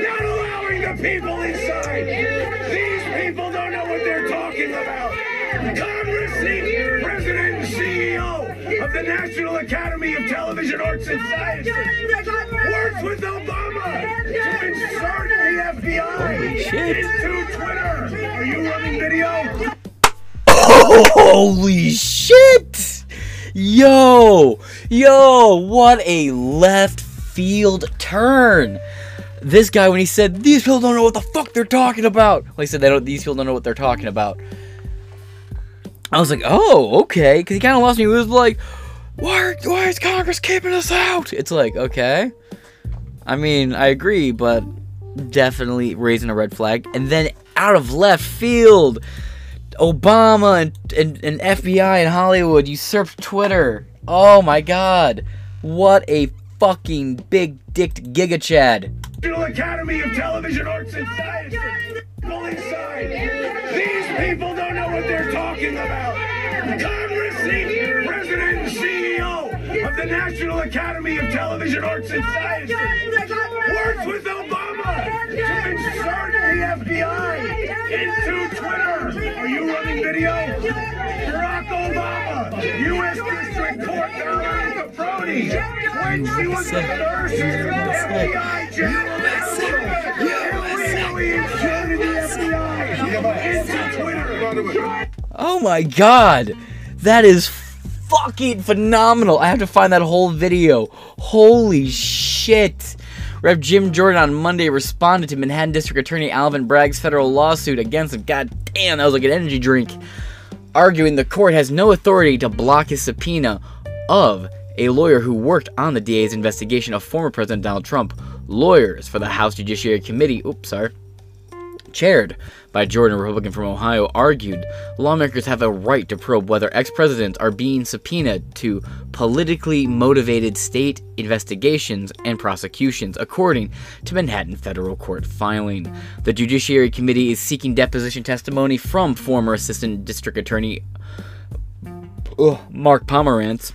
not allowing the people inside. These people don't know what they're talking about. Congress needs President and CEO of the National Academy of Television Arts and Sciences works with Obama to insert the FBI shit. into Twitter. Are you running video? Holy shit! Yo! Yo! What a left field turn! This guy, when he said, These people don't know what the fuck they're talking about. Well, he said, they don't, These people don't know what they're talking about. I was like, Oh, okay. Because he kind of lost me. He was like, why, why is Congress keeping us out? It's like, okay. I mean, I agree, but definitely raising a red flag. And then out of left field, Obama and, and, and FBI in Hollywood usurped Twitter. Oh my god. What a fucking big dicked Giga Chad. National Academy of Television Arts and Sciences. These people don't know what they're talking about. Congress needs the National Academy of Television Arts and Sciences, works with Obama to insert the FBI into Twitter. Are you running video? Barack Obama, U.S. District Court Carolina Caproni, when she was the nurse, FBI general counsel, illegally inserted the FBI into Oh my God, that is fucking phenomenal! I have to find that whole video. Holy shit! Rev Jim Jordan on Monday responded to Manhattan District Attorney Alvin Bragg's federal lawsuit against him. God damn, that was like an energy drink. Arguing the court has no authority to block his subpoena of a lawyer who worked on the DA's investigation of former President Donald Trump. Lawyers for the House Judiciary Committee, oops, sorry, chaired by Jordan, a Republican from Ohio, argued lawmakers have a right to probe whether ex presidents are being subpoenaed to politically motivated state investigations and prosecutions, according to Manhattan federal court filing. The Judiciary Committee is seeking deposition testimony from former Assistant District Attorney Mark Pomerantz.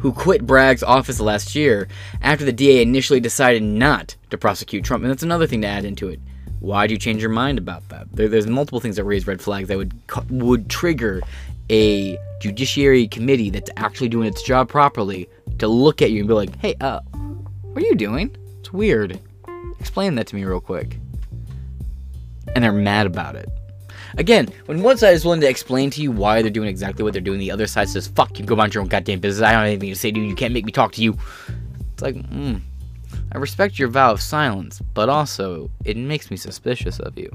Who quit Bragg's office last year after the DA initially decided not to prosecute Trump? And that's another thing to add into it why do you change your mind about that? There, there's multiple things that raise red flags that would would trigger a judiciary committee that's actually doing its job properly to look at you and be like, "Hey, uh, what are you doing? It's weird. Explain that to me real quick." And they're mad about it. Again, when one side is willing to explain to you why they're doing exactly what they're doing, the other side says, "Fuck you, go about your own goddamn business. I don't have anything to say to you. You can't make me talk to you." It's like, hmm. I respect your vow of silence, but also, it makes me suspicious of you.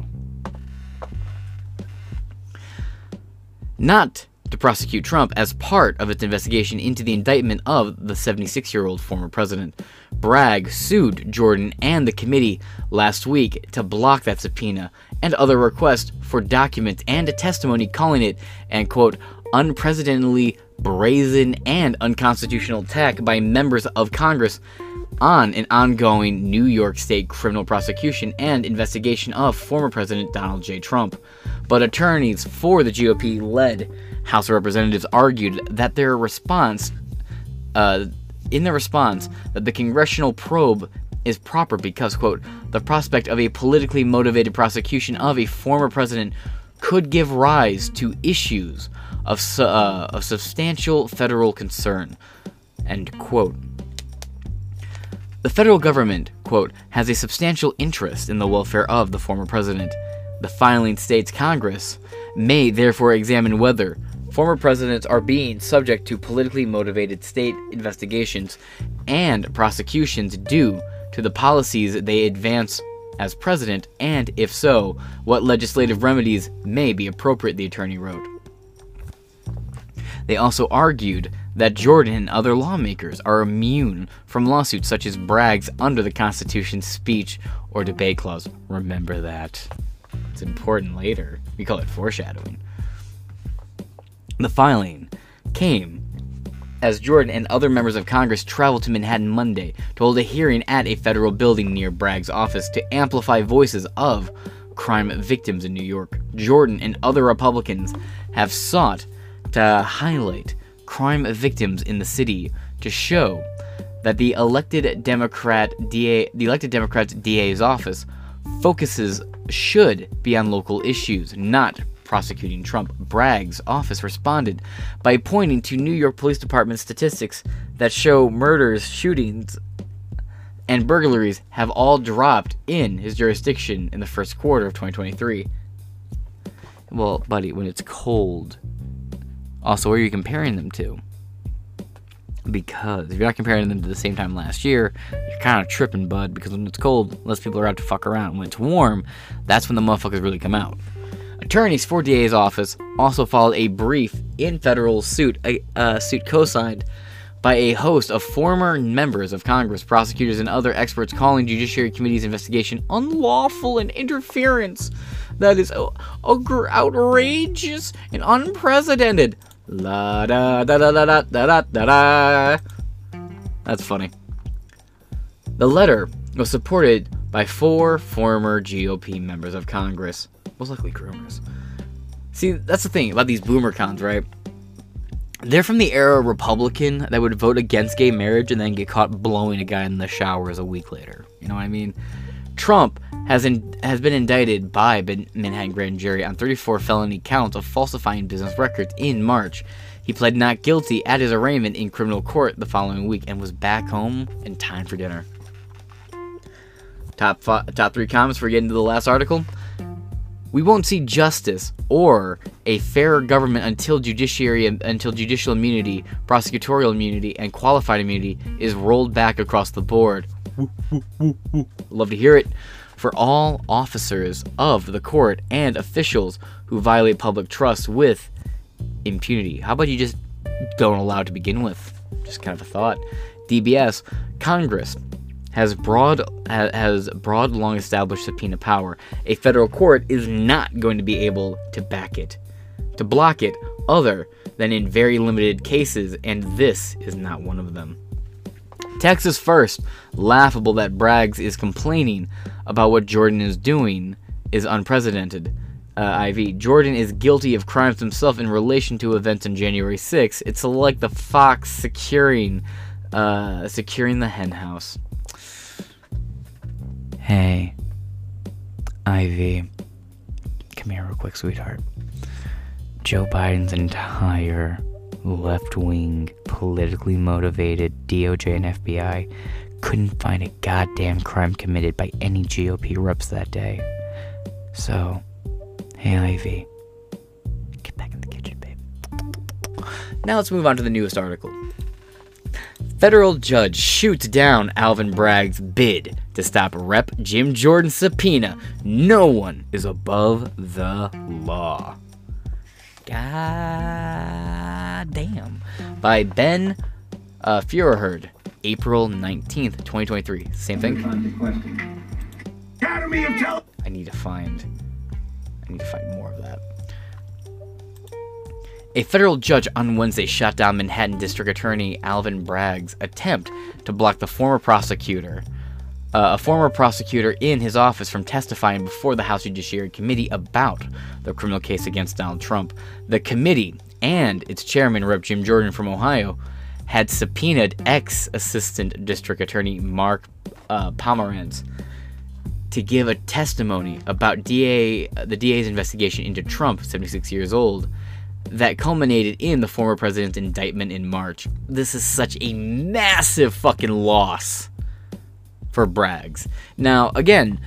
Not to prosecute Trump as part of its investigation into the indictment of the 76 year old former president. Bragg sued Jordan and the committee last week to block that subpoena and other requests for documents and a testimony calling it an quote unprecedentedly brazen and unconstitutional attack by members of Congress on an ongoing New York State criminal prosecution and investigation of former President Donald J. Trump. But attorneys for the GOP led House of Representatives argued that their response, uh, in their response, that the congressional probe is proper because, quote, the prospect of a politically motivated prosecution of a former president could give rise to issues of, uh, of substantial federal concern, end quote. The federal government, quote, has a substantial interest in the welfare of the former president. The filing states Congress may therefore examine whether former presidents are being subject to politically motivated state investigations and prosecutions due to the policies they advance as president, and if so, what legislative remedies may be appropriate, the attorney wrote. They also argued that Jordan and other lawmakers are immune from lawsuits such as Bragg's under the Constitution's speech or debate clause. Remember that. It's important later. We call it foreshadowing. The filing came as Jordan and other members of Congress traveled to Manhattan Monday to hold a hearing at a federal building near Bragg's office to amplify voices of crime victims in New York. Jordan and other Republicans have sought to highlight crime victims in the city to show that the elected Democrat DA, the elected Democrats DA's office focuses should be on local issues, not prosecuting Trump. Bragg's office responded by pointing to New York Police Department statistics that show murders, shootings, and burglaries have all dropped in his jurisdiction in the first quarter of 2023. Well, buddy, when it's cold, also, where are you comparing them to? Because if you're not comparing them to the same time last year, you're kind of tripping, bud. Because when it's cold, less people are out to fuck around. When it's warm, that's when the motherfuckers really come out. Attorneys for DA's office also filed a brief in federal suit, a uh, suit co-signed by a host of former members of Congress, prosecutors, and other experts calling Judiciary Committee's investigation unlawful and interference that is outrageous and unprecedented. La da da da da da da da da. That's funny. The letter was supported by four former GOP members of Congress, most likely groomers. See, that's the thing about these boomer cons, right? They're from the era Republican that would vote against gay marriage and then get caught blowing a guy in the showers a week later. You know what I mean? Trump has in, has been indicted by Manhattan Grand Jury on 34 felony counts of falsifying business records in March. He pled not guilty at his arraignment in criminal court the following week and was back home in time for dinner. Top top three comments for getting to the last article. We won't see justice or a fairer government until judiciary until judicial immunity, prosecutorial immunity, and qualified immunity is rolled back across the board. Love to hear it. For all officers of the court and officials who violate public trust with impunity. How about you just don't allow it to begin with? Just kind of a thought. DBS, Congress has broad has broad long established subpoena power. A federal court is not going to be able to back it, to block it other than in very limited cases and this is not one of them. Texas first, laughable that Braggs is complaining about what Jordan is doing is unprecedented. Uh, IV. Jordan is guilty of crimes himself in relation to events on January 6. It's like the fox securing, uh, securing the henhouse. Hey, Ivy. Come here, real quick, sweetheart. Joe Biden's entire left wing, politically motivated DOJ and FBI couldn't find a goddamn crime committed by any GOP reps that day. So, hey, Ivy. Get back in the kitchen, babe. Now let's move on to the newest article. Federal judge shoots down Alvin Bragg's bid to stop Rep Jim Jordan's subpoena. No one is above the law. God damn. By Ben uh, Feuerherd, April 19th, 2023. Same thing? Academy of Tele- I need to find. I need to find more of that. A federal judge on Wednesday shot down Manhattan District Attorney Alvin Bragg's attempt to block the former prosecutor, a former prosecutor in his office, from testifying before the House Judiciary Committee about the criminal case against Donald Trump. The committee and its chairman, Rep. Jim Jordan from Ohio, had subpoenaed ex Assistant District Attorney Mark uh, Pomerantz to give a testimony about DA, the DA's investigation into Trump, 76 years old that culminated in the former president's indictment in March. This is such a massive fucking loss for Braggs. Now, again,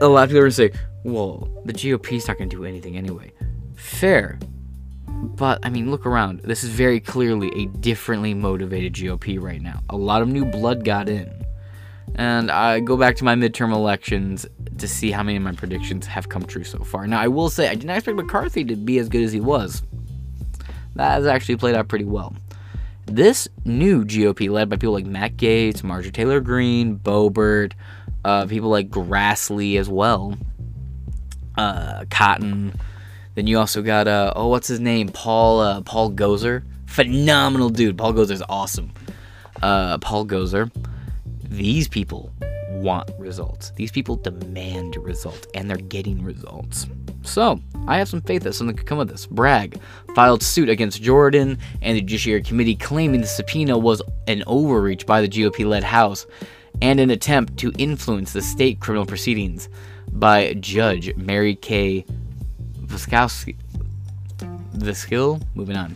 a lot of people are going to say, well, the GOP's not going to do anything anyway. Fair. But, I mean, look around. This is very clearly a differently motivated GOP right now. A lot of new blood got in. And I go back to my midterm elections to see how many of my predictions have come true so far. Now, I will say, I didn't expect McCarthy to be as good as he was. That has actually played out pretty well. This new GOP, led by people like Matt Gaetz, Marjorie Taylor Greene, Boebert, uh, people like Grassley as well, uh, Cotton. Then you also got, uh, oh, what's his name? Paul uh, Paul Gosar. Phenomenal dude. Paul Gosar's awesome. Uh, Paul Gosar. These people want results. These people demand results, and they're getting results. So, I have some faith that something could come of this. Bragg filed suit against Jordan and the Judiciary Committee claiming the subpoena was an overreach by the GOP led House and an attempt to influence the state criminal proceedings by Judge Mary Kay Viskowski. Viskill? Moving on.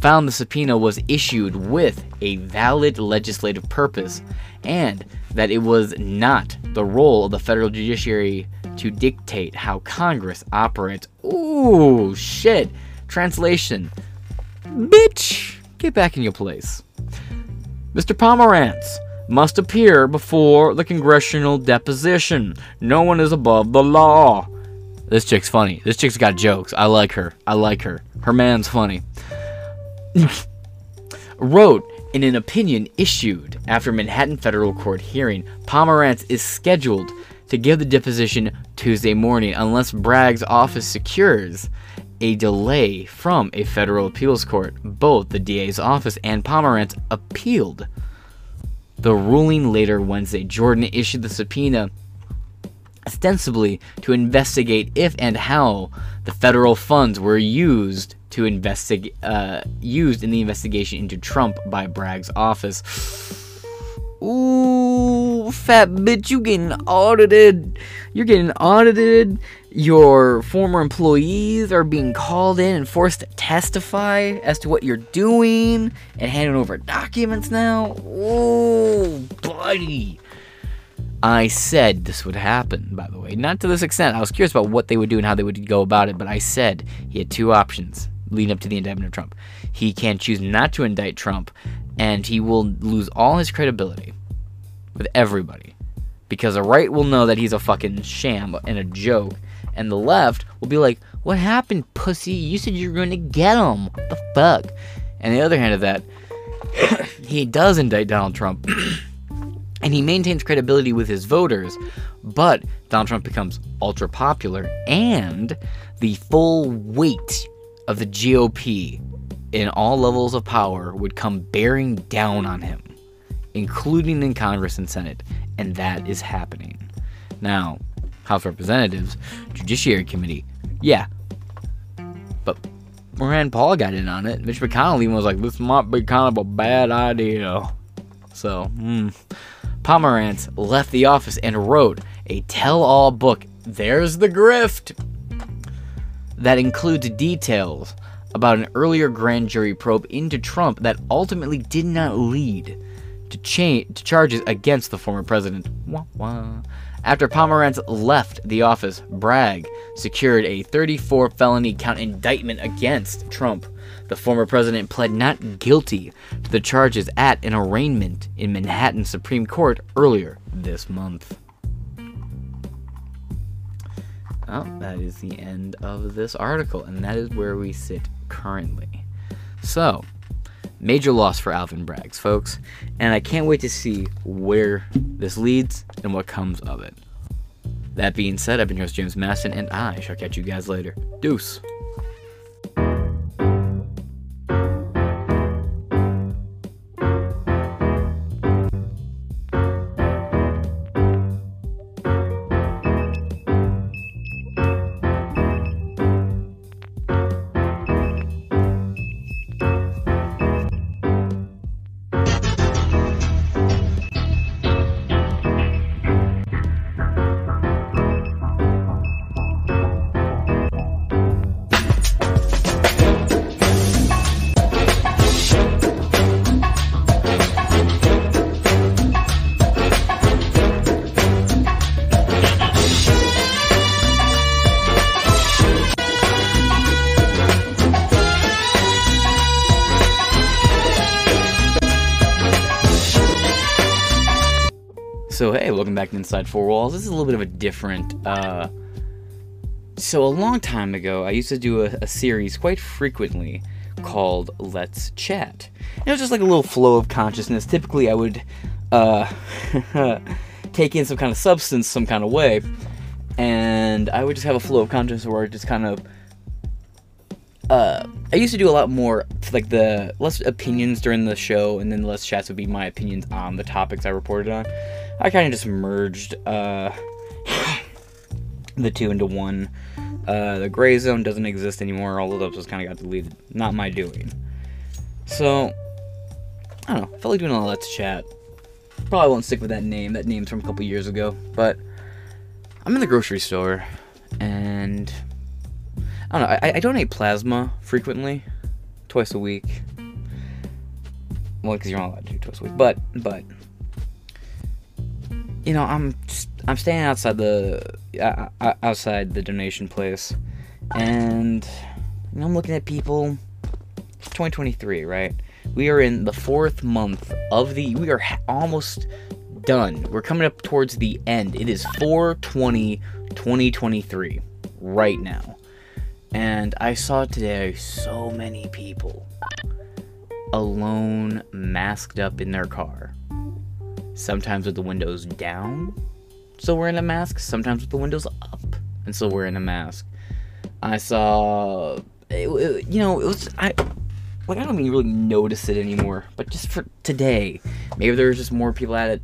Found the subpoena was issued with a valid legislative purpose and that it was not the role of the federal judiciary to dictate how Congress operates. Ooh, shit. Translation. Bitch, get back in your place. Mr. Pomerantz must appear before the congressional deposition. No one is above the law. This chick's funny. This chick's got jokes. I like her. I like her. Her man's funny. Wrote in an opinion issued after Manhattan federal court hearing, Pomerantz is scheduled to give the deposition Tuesday morning unless Bragg's office secures a delay from a federal appeals court. Both the DA's office and Pomerantz appealed the ruling later Wednesday. Jordan issued the subpoena ostensibly to investigate if and how the federal funds were used to investigate uh, used in the investigation into Trump by Bragg's office. Ooh, fat bitch, you getting audited. You're getting audited. Your former employees are being called in and forced to testify as to what you're doing and handing over documents now. Ooh, buddy. I said this would happen, by the way. Not to this extent. I was curious about what they would do and how they would go about it, but I said he had two options leading up to the indictment of Trump. He can choose not to indict Trump, and he will lose all his credibility with everybody. Because the right will know that he's a fucking sham and a joke, and the left will be like, What happened, pussy? You said you were going to get him. What the fuck? And the other hand of that, he does indict Donald Trump. and he maintains credibility with his voters, but Donald Trump becomes ultra popular, and the full weight of the GOP in all levels of power would come bearing down on him, including in Congress and Senate, and that is happening. Now, House Representatives, Judiciary Committee, yeah, but Rand Paul got in on it. Mitch McConnell even was like, "This might be kind of a bad idea." So, hmm. Pomerantz left the office and wrote a tell all book, There's the Grift, that includes details about an earlier grand jury probe into Trump that ultimately did not lead to, cha- to charges against the former president. Wah, wah. After Pomerantz left the office, Bragg secured a 34 felony count indictment against Trump. The former president pled not guilty to the charges at an arraignment in Manhattan Supreme Court earlier this month. Oh, that is the end of this article, and that is where we sit currently. So, major loss for Alvin Braggs, folks, and I can't wait to see where this leads and what comes of it. That being said, I've been your host James Masson, and I shall catch you guys later. Deuce. Back to Inside Four Walls. This is a little bit of a different. Uh, so a long time ago, I used to do a, a series quite frequently called Let's Chat. And It was just like a little flow of consciousness. Typically, I would uh, take in some kind of substance, some kind of way, and I would just have a flow of consciousness where I just kind of. Uh, I used to do a lot more like the less opinions during the show, and then less chats would be my opinions on the topics I reported on. I kind of just merged uh, the two into one. Uh, the gray zone doesn't exist anymore. All of those kind of got deleted. Not my doing. So, I don't know. I felt like doing a let's chat. Probably won't stick with that name. That name's from a couple years ago. But I'm in the grocery store, and I don't know. I, I donate plasma frequently, twice a week. Well, because you're not allowed to do twice a week. But, but you know, I'm I'm standing outside the uh, uh, outside the donation place, and I'm looking at people. It's 2023, right? We are in the fourth month of the. We are ha- almost done. We're coming up towards the end. It is 420 2023 right now. And I saw today so many people alone, masked up in their car sometimes with the windows down, still wearing a mask, sometimes with the windows up and still wearing a mask. I saw, it, it, you know, it was, I, like, I don't even really notice it anymore, but just for today, maybe there's just more people at it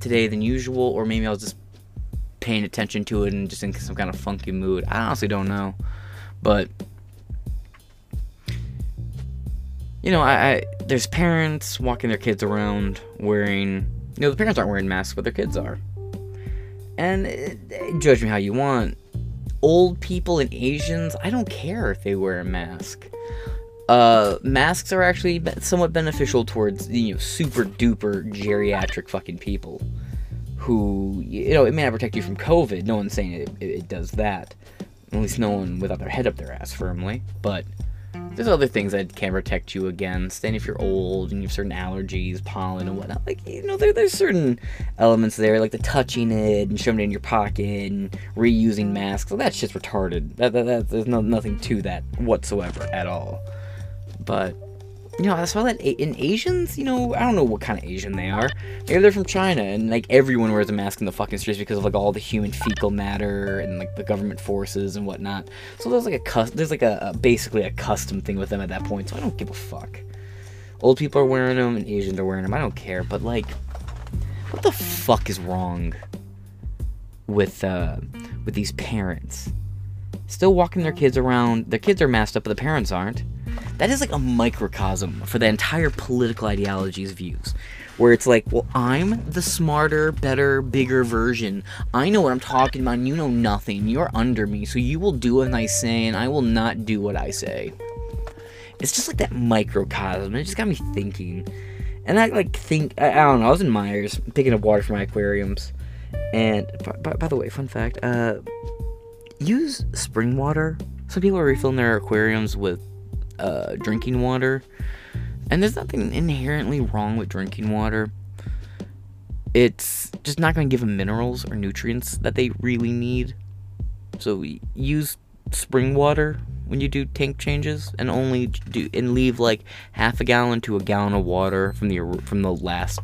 today than usual, or maybe I was just paying attention to it and just in some kind of funky mood. I honestly don't know, but you know, I, I, there's parents walking their kids around wearing you know, the parents aren't wearing masks, but their kids are. And it, judge me how you want. Old people and Asians, I don't care if they wear a mask. Uh, masks are actually somewhat beneficial towards you know super duper geriatric fucking people who, you know, it may not protect you from COVID. No one's saying it, it, it does that. At least no one without their head up their ass firmly. But there's other things that can protect you against. And if you're old and you have certain allergies, pollen and whatnot, like you know, there, there's certain elements there, like the touching it and shoving it in your pocket and reusing masks. Well, that's just retarded. That, that, that there's no nothing to that whatsoever at all. But you know, I saw that in Asians, you know, I don't know what kind of Asian they are. Maybe they're from China, and like everyone wears a mask in the fucking streets because of like all the human fecal matter and like the government forces and whatnot. So there's like a there's like a, a basically a custom thing with them at that point. So I don't give a fuck. Old people are wearing them and Asians are wearing them. I don't care. But like, what the fuck is wrong with uh with these parents? Still walking their kids around. Their kids are masked up, but the parents aren't that is like a microcosm for the entire political ideology's views. Where it's like, well, I'm the smarter, better, bigger version. I know what I'm talking about, and you know nothing. You're under me, so you will do what I say, and I will not do what I say. It's just like that microcosm. It just got me thinking. And I like think, I, I don't know, I was in Meijers picking up water for my aquariums. And by, by the way, fun fact, uh, use spring water. Some people are refilling their aquariums with uh, drinking water. And there's nothing inherently wrong with drinking water. It's just not going to give them minerals or nutrients that they really need. So use spring water when you do tank changes, and only do and leave like half a gallon to a gallon of water from the from the last,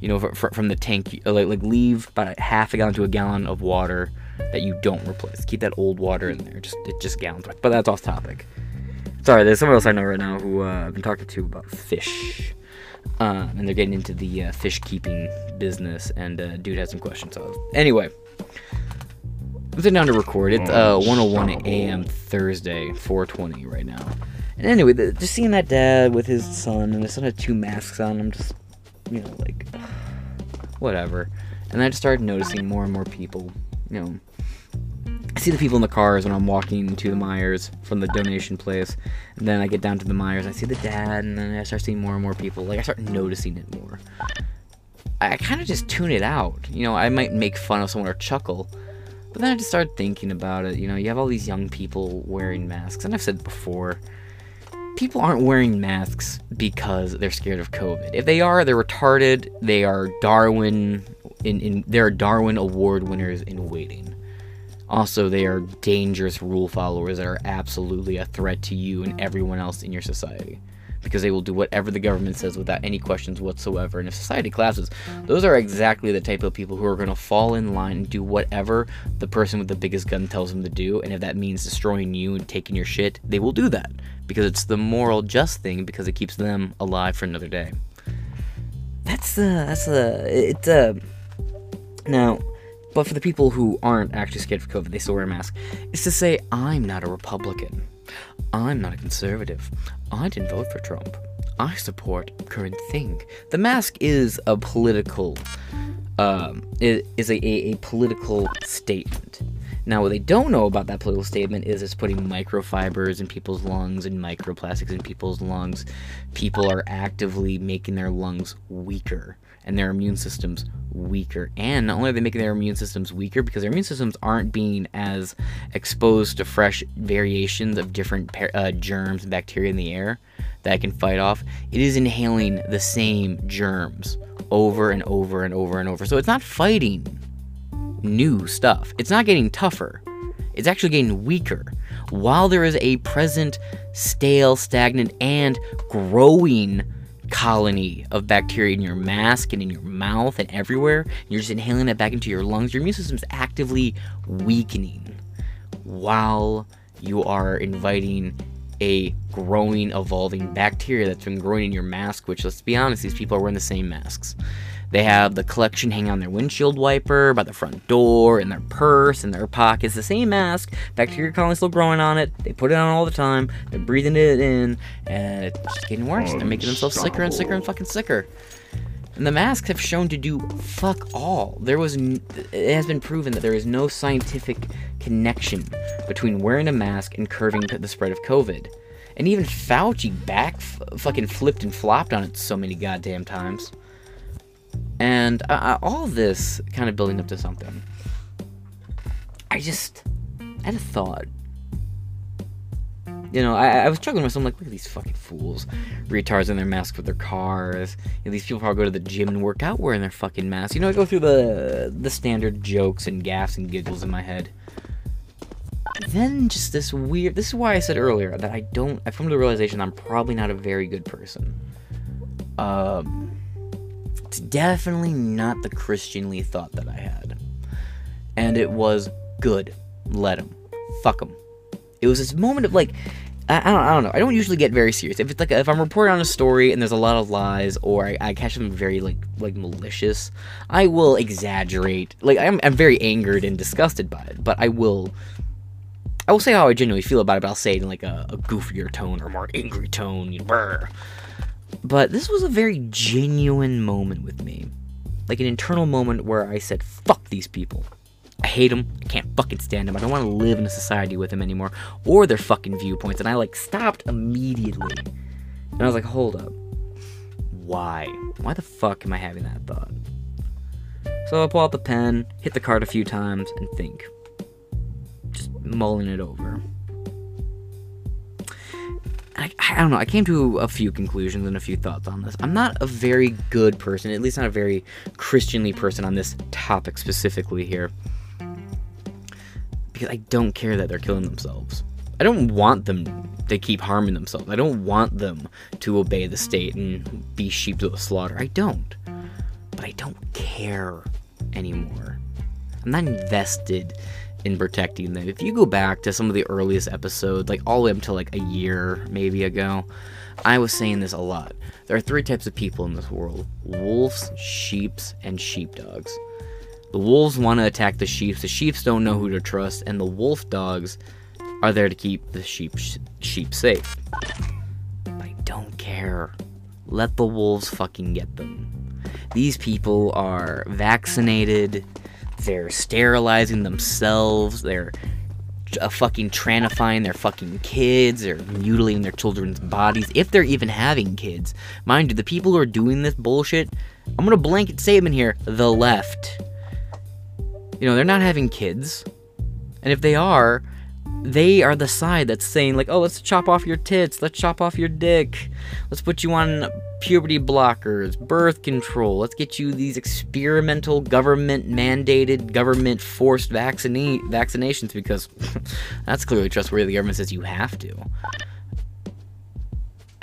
you know, from the tank. Like like leave about half a gallon to a gallon of water that you don't replace. Keep that old water in there. Just it just gallons. But that's off topic. Sorry, there's someone else I know right now who uh, I've been talking to about fish. Uh, and they're getting into the uh, fish keeping business, and uh, dude has some questions. So, anyway, I'm sitting down to record. It's uh, 101 a.m. Thursday, 420 right now. And anyway, the, just seeing that dad with his son, and his son had two masks on, I'm just, you know, like, whatever. And I just started noticing more and more people, you know, I see the people in the cars when I'm walking to the Meijers from the donation place. And then I get down to the Meijers, I see the dad, and then I start seeing more and more people. Like, I start noticing it more. I kind of just tune it out. You know, I might make fun of someone or chuckle. But then I just started thinking about it. You know, you have all these young people wearing masks. And I've said before, people aren't wearing masks because they're scared of COVID. If they are, they're retarded. They are Darwin in, in they're Darwin Award winners in waiting. Also, they are dangerous rule followers that are absolutely a threat to you and everyone else in your society. Because they will do whatever the government says without any questions whatsoever. And if society collapses, those are exactly the type of people who are going to fall in line and do whatever the person with the biggest gun tells them to do. And if that means destroying you and taking your shit, they will do that. Because it's the moral just thing, because it keeps them alive for another day. That's. Uh, that's. Uh, it's uh. Now, but for the people who aren't actually scared of COVID, they still wear a mask, is to say, I'm not a Republican. I'm not a conservative. I didn't vote for Trump. I support current thing. The mask is a political, um, a, a, a political statement. Now, what they don't know about that political statement is it's putting microfibers in people's lungs and microplastics in people's lungs. People are actively making their lungs weaker and their immune systems weaker. And not only are they making their immune systems weaker because their immune systems aren't being as exposed to fresh variations of different uh, germs and bacteria in the air that can fight off, it is inhaling the same germs over and over and over and over. So it's not fighting new stuff, it's not getting tougher. It's actually getting weaker. While there is a present, stale, stagnant, and growing colony of bacteria in your mask and in your mouth and everywhere. You're just inhaling it back into your lungs. Your immune system's actively weakening while you are inviting a growing, evolving bacteria that's been growing in your mask, which, let's be honest, these people are wearing the same masks. They have the collection hanging on their windshield wiper, by the front door, in their purse, in their pockets. The same mask. Bacteria colonies still growing on it. They put it on all the time. They're breathing it in, and it's just getting worse. They're making themselves sicker and sicker and fucking sicker. And the masks have shown to do fuck all. There was, n- it has been proven that there is no scientific connection between wearing a mask and curving the spread of COVID. And even Fauci back f- fucking flipped and flopped on it so many goddamn times. And uh, all this kind of building up to something. I just had a thought. You know, I, I was struggling with. I'm like, look at these fucking fools, retards in their masks with their cars. You know, these people probably go to the gym and work out wearing their fucking masks. You know, I go through the the standard jokes and gaffs and giggles in my head. Then just this weird. This is why I said earlier that I don't. I've come to the realization I'm probably not a very good person. Um, it's definitely not the Christianly thought that I had, and it was good. Let him, fuck him. It was this moment of like, I, I, don't, I don't know. I don't usually get very serious. If it's like if I'm reporting on a story and there's a lot of lies, or I, I catch them very like like malicious, I will exaggerate. Like I'm I'm very angered and disgusted by it, but I will. I will say how I genuinely feel about it, but I'll say it in like a, a goofier tone or more angry tone. You know, brr. But this was a very genuine moment with me. Like an internal moment where I said, fuck these people. I hate them. I can't fucking stand them. I don't want to live in a society with them anymore or their fucking viewpoints. And I like stopped immediately. And I was like, hold up. Why? Why the fuck am I having that thought? So I pull out the pen, hit the card a few times, and think. Just mulling it over. I, I don't know. I came to a few conclusions and a few thoughts on this. I'm not a very good person, at least not a very Christianly person on this topic specifically here because I don't care that they're killing themselves. I don't want them to keep harming themselves. I don't want them to obey the state and be sheep to the slaughter. I don't. But I don't care anymore. I'm not invested in protecting them. If you go back to some of the earliest episodes, like all the way up to like a year maybe ago, I was saying this a lot. There are three types of people in this world wolves, sheeps, and sheepdogs. The wolves want to attack the sheep. The sheep don't know who to trust, and the wolf dogs are there to keep the sheep sheep safe. I don't care. Let the wolves fucking get them. These people are vaccinated. They're sterilizing themselves. They're uh, fucking tranifying their fucking kids. They're mutilating their children's bodies. If they're even having kids. Mind you, the people who are doing this bullshit, I'm gonna blanket statement here the left you know, they're not having kids. And if they are, they are the side that's saying, like, oh, let's chop off your tits, let's chop off your dick, let's put you on puberty blockers, birth control, let's get you these experimental government mandated, government forced vaccine vaccinations because that's clearly trustworthy. The government says you have to.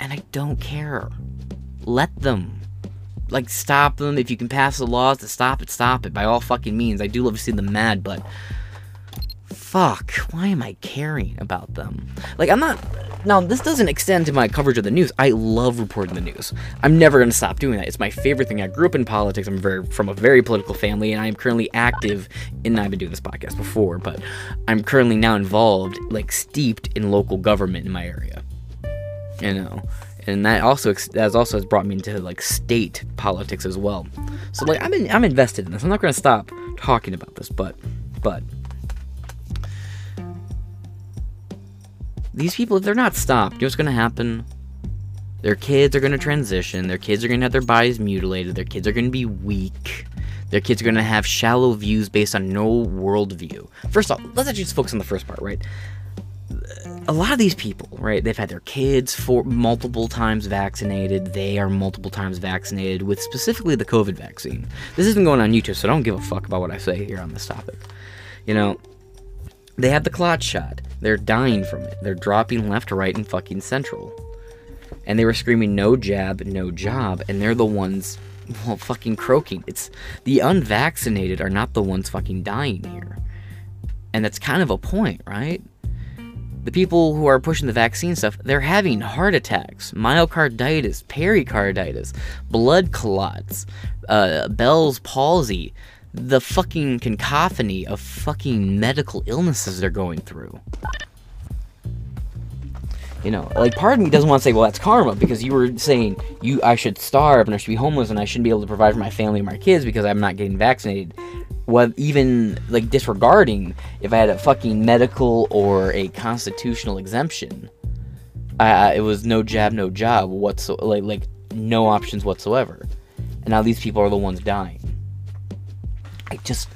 And I don't care. Let them like stop them. If you can pass the laws to stop it, stop it by all fucking means. I do love to see them mad, but fuck, why am I caring about them? Like I'm not now this doesn't extend to my coverage of the news. I love reporting the news. I'm never going to stop doing that. It's my favorite thing. I grew up in politics. I'm very from a very political family and I am currently active in I've been doing this podcast before, but I'm currently now involved like steeped in local government in my area. You know and that also that also has brought me into like state politics as well. So like I'm in, I'm invested in this. I'm not going to stop talking about this, but but these people if they're not stopped, you know what's going to happen? Their kids are going to transition. Their kids are going to have their bodies mutilated. Their kids are going to be weak. Their kids are going to have shallow views based on no worldview. First off, let's actually just focus on the first part, right? a lot of these people, right, they've had their kids for multiple times vaccinated. They are multiple times vaccinated with specifically the COVID vaccine. This isn't going on YouTube, so don't give a fuck about what I say here on this topic. You know, they have the clot shot. They're dying from it. They're dropping left, right, and fucking central. And they were screaming no jab, no job, and they're the ones well fucking croaking. It's the unvaccinated are not the ones fucking dying here. And that's kind of a point, right? the people who are pushing the vaccine stuff, they're having heart attacks, myocarditis, pericarditis, blood clots, uh, Bell's palsy, the fucking cacophony of fucking medical illnesses they're going through. You know, like part of me doesn't want to say, well, that's karma because you were saying you I should starve and I should be homeless and I shouldn't be able to provide for my family and my kids because I'm not getting vaccinated what even like disregarding if I had a fucking medical or a constitutional exemption. I, it was no jab, no job whatsoever, like like no options whatsoever. And now these people are the ones dying. I just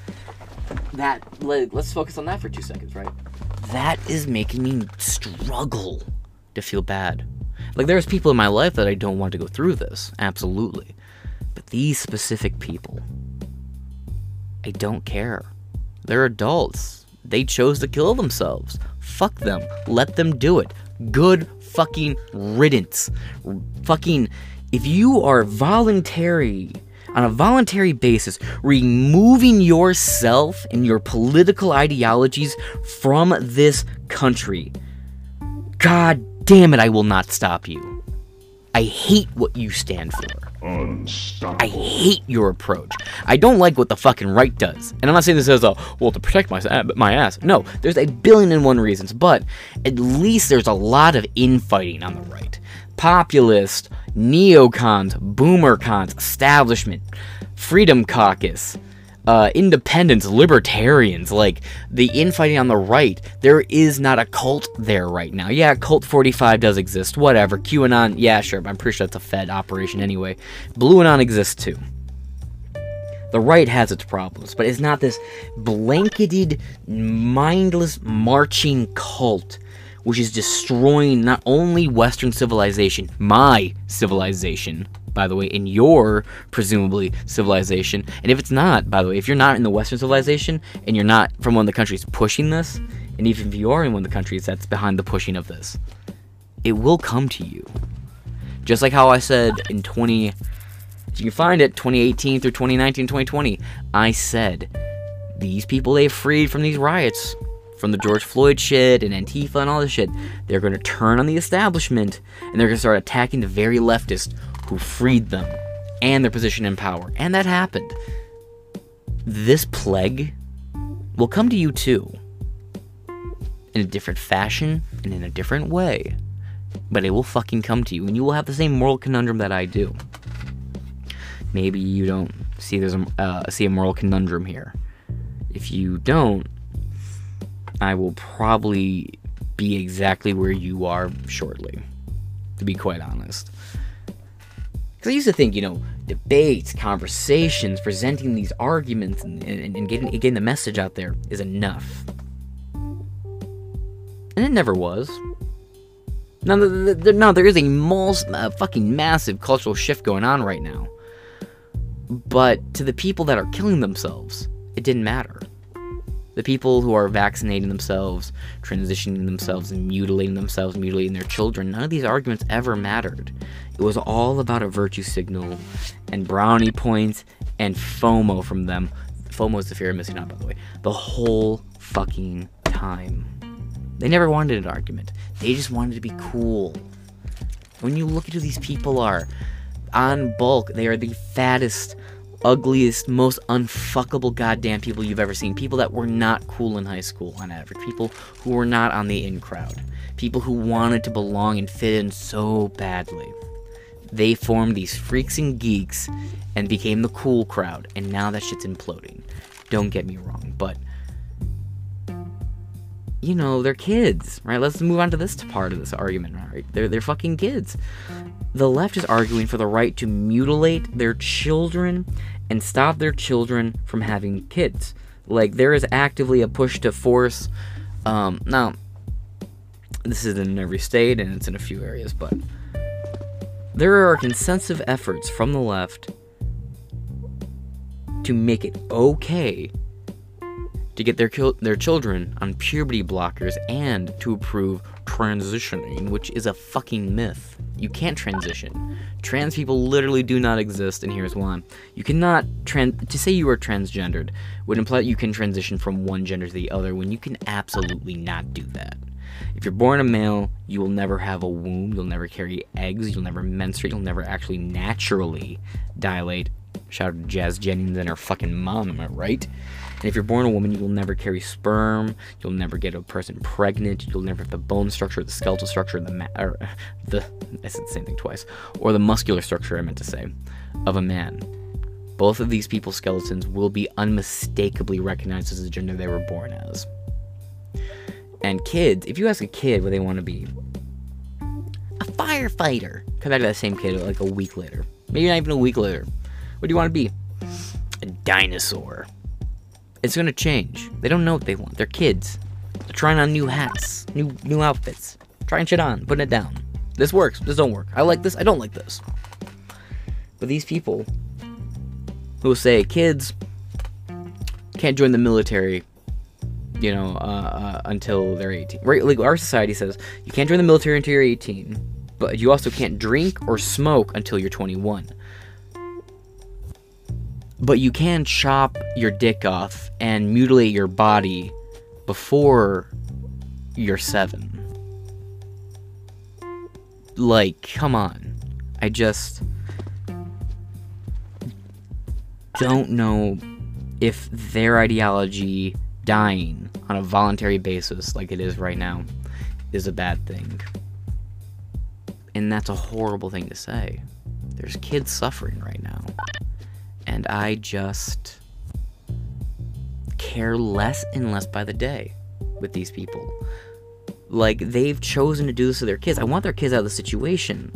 that let, let's focus on that for two seconds, right? That is making me struggle to feel bad. Like there's people in my life that I don't want to go through this, absolutely. But these specific people, I don't care. They're adults. They chose to kill themselves. Fuck them. Let them do it. Good fucking riddance. Fucking if you are voluntary on a voluntary basis, removing yourself and your political ideologies from this country. God damn it, I will not stop you. I hate what you stand for. I hate your approach. I don't like what the fucking right does. And I'm not saying this as a, well, to protect my, my ass. No, there's a billion and one reasons, but at least there's a lot of infighting on the right. Populist, neocons, boomer cons, establishment, freedom caucus, uh, independents, libertarians, like the infighting on the right, there is not a cult there right now. Yeah, Cult 45 does exist, whatever. QAnon, yeah, sure, I'm pretty sure that's a Fed operation anyway. Blue Anon exists too. The right has its problems, but it's not this blanketed, mindless, marching cult which is destroying not only Western civilization, my civilization, by the way, in your presumably civilization. And if it's not, by the way, if you're not in the Western civilization and you're not from one of the countries pushing this, and even if you are in one of the countries that's behind the pushing of this, it will come to you. Just like how I said in 20, you can find it 2018 through 2019, 2020. I said these people they freed from these riots from the George Floyd shit and Antifa and all this shit, they're going to turn on the establishment and they're going to start attacking the very leftists who freed them and their position in power. And that happened. This plague will come to you too. In a different fashion and in a different way. But it will fucking come to you, and you will have the same moral conundrum that I do. Maybe you don't see there's a uh, see a moral conundrum here. If you don't, I will probably be exactly where you are shortly, to be quite honest. Because I used to think, you know, debates, conversations, presenting these arguments, and, and, and getting, getting the message out there is enough. And it never was. Now, no, there is a fucking massive cultural shift going on right now. But to the people that are killing themselves, it didn't matter. The people who are vaccinating themselves, transitioning themselves, and mutilating themselves, mutilating their children, none of these arguments ever mattered. It was all about a virtue signal and brownie points and FOMO from them. FOMO is the fear of missing out, by the way. The whole fucking time. They never wanted an argument. They just wanted to be cool. When you look at who these people are, on bulk, they are the fattest, ugliest, most unfuckable goddamn people you've ever seen. People that were not cool in high school on average. People who were not on the in crowd. People who wanted to belong and fit in so badly. They formed these freaks and geeks and became the cool crowd, and now that shit's imploding. Don't get me wrong, but you know, they're kids, right? Let's move on to this part of this argument, right? They're they're fucking kids. The left is arguing for the right to mutilate their children and stop their children from having kids. Like there is actively a push to force. Um, now, this is in every state and it's in a few areas, but there are consensus efforts from the left to make it okay to get their their children on puberty blockers and to approve transitioning, which is a fucking myth. You can't transition. Trans people literally do not exist, and here's why. You cannot trans to say you are transgendered would imply that you can transition from one gender to the other when you can absolutely not do that. If you're born a male, you will never have a womb, you'll never carry eggs, you'll never menstruate, you'll never actually naturally dilate. Shout out to Jazz Jennings and her fucking mom, am I right? And if you're born a woman, you will never carry sperm. You'll never get a person pregnant. You'll never have the bone structure, the skeletal structure, the ma- or the I said the same thing twice, or the muscular structure I meant to say, of a man. Both of these people's skeletons will be unmistakably recognized as the gender they were born as. And kids, if you ask a kid what they want to be, a firefighter. Come back to that same kid like a week later. Maybe not even a week later What do you want to be? A dinosaur. It's gonna change. They don't know what they want. They're kids. They're trying on new hats, new new outfits, trying shit on, putting it down. This works. This don't work. I like this. I don't like this. But these people who say kids can't join the military, you know, uh, uh, until they're 18. Right? Like our society says, you can't join the military until you're 18, but you also can't drink or smoke until you're 21. But you can chop your dick off and mutilate your body before you're seven. Like, come on. I just don't know if their ideology dying on a voluntary basis, like it is right now, is a bad thing. And that's a horrible thing to say. There's kids suffering right now. And I just care less and less by the day with these people. Like, they've chosen to do this to their kids. I want their kids out of the situation.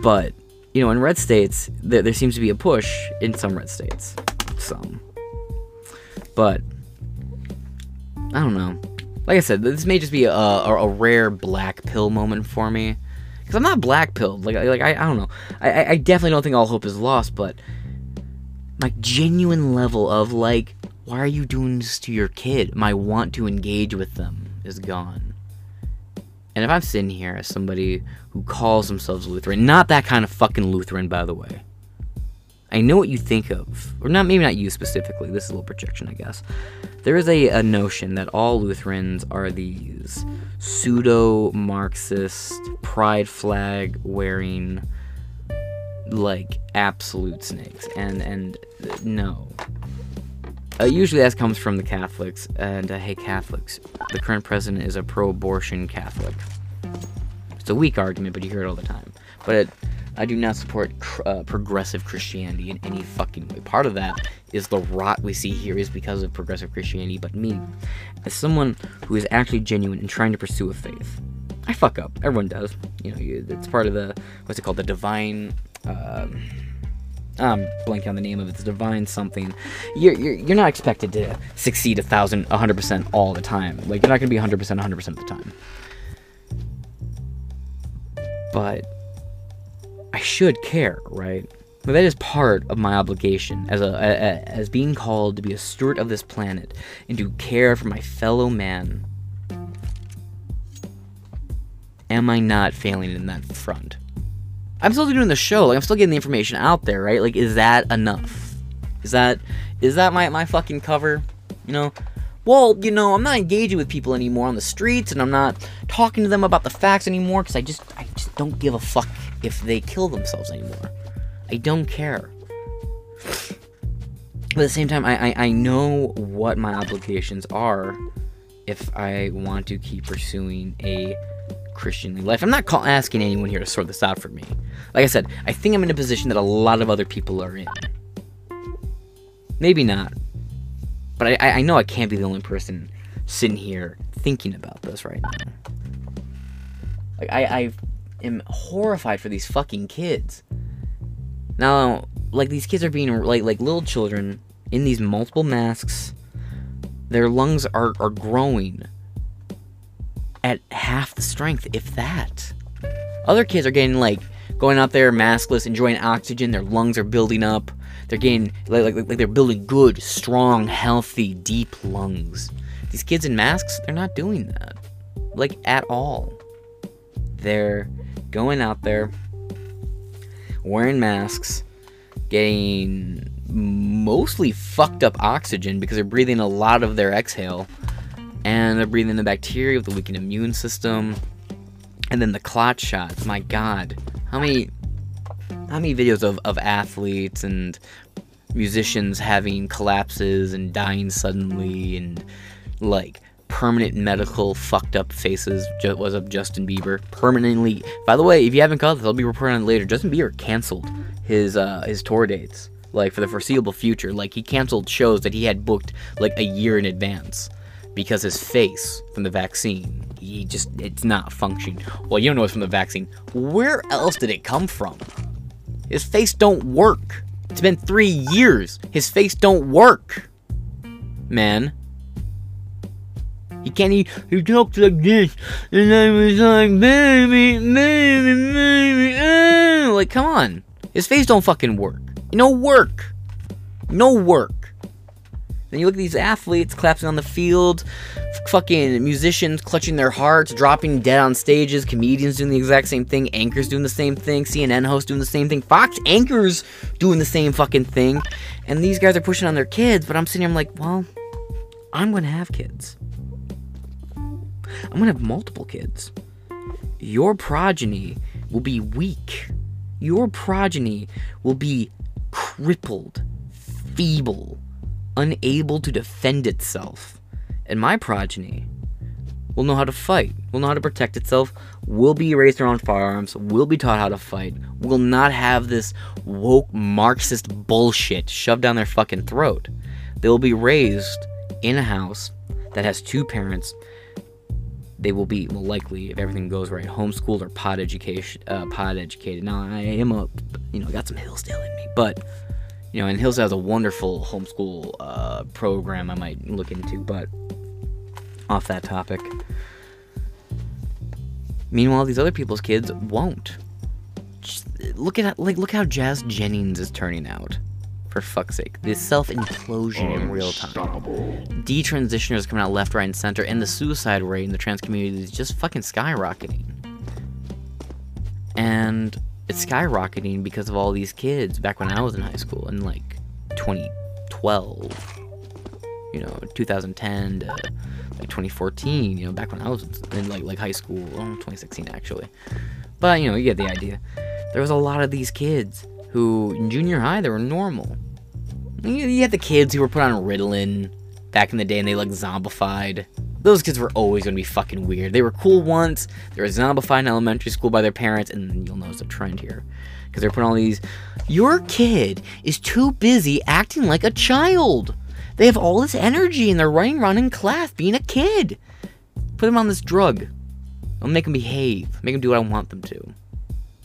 But, you know, in red states, there, there seems to be a push in some red states. Some. But, I don't know. Like I said, this may just be a, a, a rare black pill moment for me. Because I'm not black pilled. Like, like I, I don't know. I, I definitely don't think all hope is lost, but like genuine level of like, why are you doing this to your kid? My want to engage with them is gone. And if I'm sitting here as somebody who calls themselves Lutheran, not that kind of fucking Lutheran, by the way. I know what you think of, or not maybe not you specifically. This is a little projection, I guess. There is a, a notion that all Lutherans are these pseudo Marxist, pride flag wearing, like absolute snakes, and and no. Uh, usually that comes from the Catholics, and uh, hey, Catholics, the current president is a pro-abortion Catholic. It's a weak argument, but you hear it all the time. But it, I do not support uh, progressive Christianity in any fucking way. Part of that is the rot we see here is because of progressive Christianity, but me, as someone who is actually genuine and trying to pursue a faith, I fuck up. Everyone does. You know, you, it's part of the what's it called, the divine. Um, I'm blanking on the name of it. It's divine something. You're, you're, you're not expected to succeed a thousand, a hundred percent all the time. Like you're not gonna be hundred percent, hundred percent of the time. But I should care, right? But that is part of my obligation as a, a, as being called to be a steward of this planet and to care for my fellow man. Am I not failing in that front? I'm still doing the show. Like I'm still getting the information out there, right? Like, is that enough? Is that is that my my fucking cover? You know? Well, you know, I'm not engaging with people anymore on the streets, and I'm not talking to them about the facts anymore because I just I just don't give a fuck if they kill themselves anymore. I don't care. But at the same time, I, I, I know what my obligations are if I want to keep pursuing a Christian life. I'm not call- asking anyone here to sort this out for me. Like I said, I think I'm in a position that a lot of other people are in. Maybe not. But I, I know I can't be the only person sitting here thinking about this right now. Like, I, I am horrified for these fucking kids. Now, like, these kids are being, like, like little children in these multiple masks. Their lungs are, are growing at half the strength, if that. Other kids are getting like going out there maskless, enjoying oxygen. Their lungs are building up. They're getting like, like, like they're building good, strong, healthy, deep lungs. These kids in masks, they're not doing that, like at all. They're going out there wearing masks, getting mostly fucked up oxygen because they're breathing a lot of their exhale and they're breathing the bacteria with the weakened immune system. And then the clot shots. My God, how many, how many videos of, of athletes and musicians having collapses and dying suddenly and like permanent medical fucked up faces was of Justin Bieber permanently. By the way, if you haven't caught this, I'll be reporting on it later. Justin Bieber canceled his uh, his tour dates like for the foreseeable future. Like he canceled shows that he had booked like a year in advance because his face from the vaccine, he just, it's not functioning. Well, you don't know it's from the vaccine. Where else did it come from? His face don't work. It's been three years. His face don't work. Man. He can't he, he talks like this. And I was like, baby, baby, baby. Uh. Like, come on. His face don't fucking work. No work. No work. Then you look at these athletes collapsing on the field, fucking musicians clutching their hearts, dropping dead on stages, comedians doing the exact same thing, anchors doing the same thing, CNN hosts doing the same thing, Fox anchors doing the same fucking thing, and these guys are pushing on their kids, but I'm sitting here, I'm like, well, I'm gonna have kids. I'm gonna have multiple kids. Your progeny will be weak. Your progeny will be crippled, feeble, unable to defend itself. And my progeny will know how to fight, will know how to protect itself, will be raised around firearms, will be taught how to fight, will not have this woke Marxist bullshit shoved down their fucking throat. They will be raised in a house that has two parents. They will be, well, likely, if everything goes right, homeschooled or pod education, uh, pod educated. Now, I am a, you know, got some Hillsdale in me, but you know, and Hillsdale has a wonderful homeschool uh, program I might look into, but off that topic. Meanwhile, these other people's kids won't. Just look at like look how Jazz Jennings is turning out. For fuck's sake, this self-implosion in real time. Detransitioners coming out left, right, and center, and the suicide rate in the trans community is just fucking skyrocketing. And it's skyrocketing because of all these kids back when I was in high school in like 2012, you know, 2010 to like 2014, you know, back when I was in like like high school, oh, 2016 actually. But you know, you get the idea. There was a lot of these kids who in junior high they were normal. You, you had the kids who were put on Ritalin back in the day and they like zombified those kids were always to be fucking weird. They were cool once, they were zombified in elementary school by their parents, and you'll notice a trend here. Because they're putting all these. Your kid is too busy acting like a child. They have all this energy and they're running around in class being a kid. Put them on this drug. I'll make them behave. Make them do what I want them to.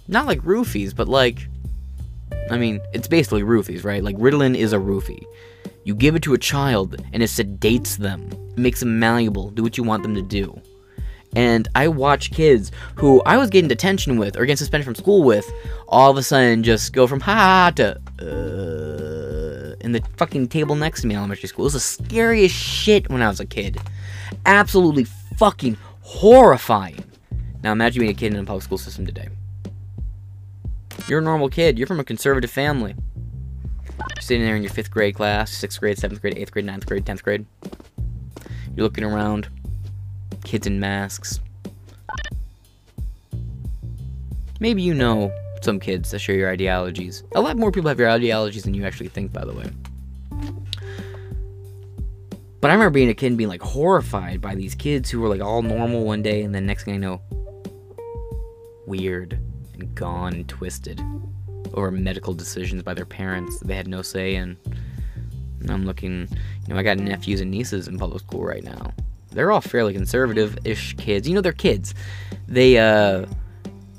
Not like roofies, but like. I mean, it's basically roofies, right? Like Ritalin is a roofie. You give it to a child and it sedates them, it makes them malleable, do what you want them to do. And I watch kids who I was getting detention with or getting suspended from school with, all of a sudden just go from ha to uh, in the fucking table next to me in elementary school. It was the scariest shit when I was a kid. Absolutely fucking horrifying. Now imagine being a kid in a public school system today. You're a normal kid. You're from a conservative family. You're sitting there in your fifth grade class, sixth grade, seventh grade, eighth grade, ninth grade, tenth grade. You're looking around, kids in masks. Maybe you know some kids that share your ideologies. A lot more people have your ideologies than you actually think, by the way. But I remember being a kid and being like horrified by these kids who were like all normal one day, and then next thing I know, weird and gone and twisted over medical decisions by their parents they had no say in. And I'm looking, you know, I got nephews and nieces in public school right now. They're all fairly conservative-ish kids. You know, they're kids. They uh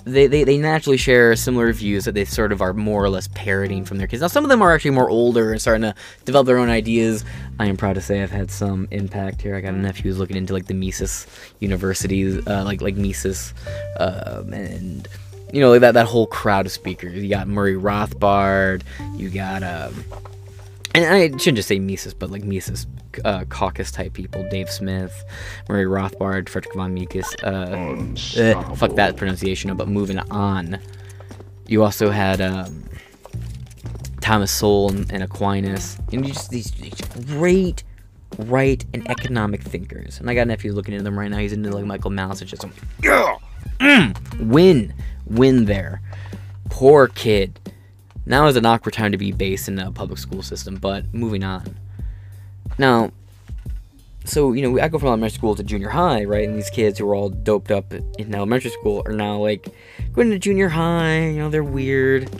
they, they, they naturally share similar views that they sort of are more or less parroting from their kids. Now, some of them are actually more older and starting to develop their own ideas. I am proud to say I've had some impact here. I got a nephew who's looking into like the Mises universities, uh, like like Mises, uh, and you know, that, that whole crowd of speakers. You got Murray Rothbard, you got, um, and I shouldn't just say Mises, but like Mises uh, caucus type people, Dave Smith, Murray Rothbard, Frederick von Mises, uh, uh, fuck that pronunciation, but moving on. You also had, um, Thomas Sowell and, and Aquinas, and just these, these great right and economic thinkers. And I got a nephew looking into them right now. He's into like Michael Malice. It's just like, yeah, mm, win win there. Poor kid. Now is an awkward time to be based in a public school system, but moving on. Now, so, you know, I go from elementary school to junior high, right? And these kids who were all doped up in elementary school are now, like, going to junior high, you know, they're weird.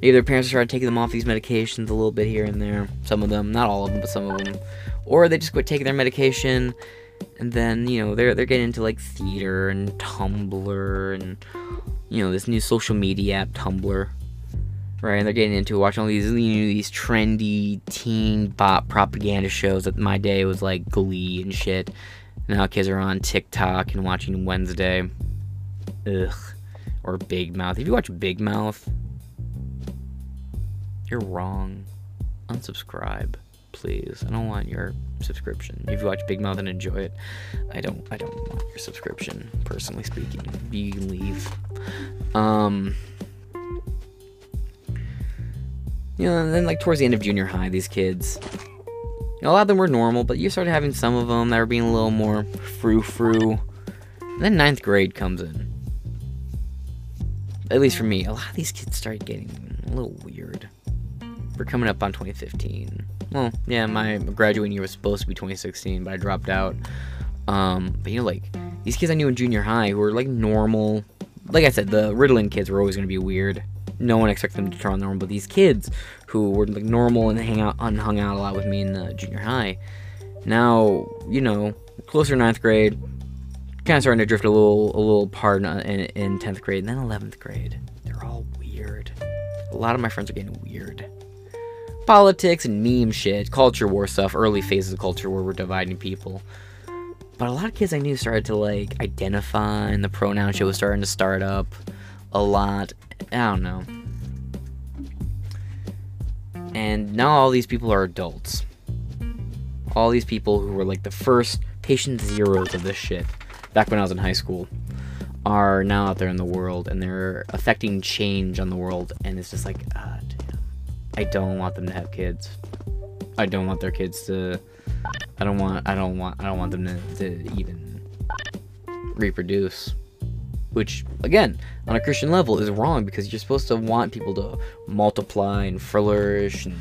Maybe their parents are to take them off these medications a little bit here and there. Some of them, not all of them, but some of them. Or they just quit taking their medication, and then, you know, they're, they're getting into, like, theater and Tumblr and you know, this new social media app, Tumblr. right? And they're getting into watching all these you know, these trendy teen bop propaganda shows. That my day was like Glee and shit. Now kids are on TikTok and watching Wednesday. Ugh. Or Big Mouth. If you watch Big Mouth, you're wrong. Unsubscribe, please. I don't want your subscription. If you watch Big Mouth and enjoy it, I don't I don't want your subscription, personally speaking. You leave. Um you know, and then like towards the end of junior high, these kids, you know, a lot of them were normal, but you started having some of them that were being a little more frou frou. Then ninth grade comes in. At least for me, a lot of these kids started getting a little weird. We're coming up on 2015. Well, yeah, my graduating year was supposed to be 2016, but I dropped out. Um, but you know, like these kids I knew in junior high who were like normal. Like I said, the Ritalin kids were always going to be weird no one expected them to turn on normal, but these kids who were like normal and hang out and hung out a lot with me in uh, junior high, now you know closer to ninth grade, kind of starting to drift a little a little apart in, in tenth grade, and then eleventh grade, they're all weird. A lot of my friends are getting weird. Politics and meme shit, culture war stuff, early phases of culture war were dividing people. But a lot of kids I knew started to like identify, and the pronoun shit was starting to start up a lot. I don't know. And now all these people are adults. All these people who were like the first patient zeros of this shit back when I was in high school are now out there in the world and they're affecting change on the world and it's just like ah, I don't want them to have kids. I don't want their kids to I don't want I don't want I don't want them to, to even reproduce which again on a christian level is wrong because you're supposed to want people to multiply and flourish and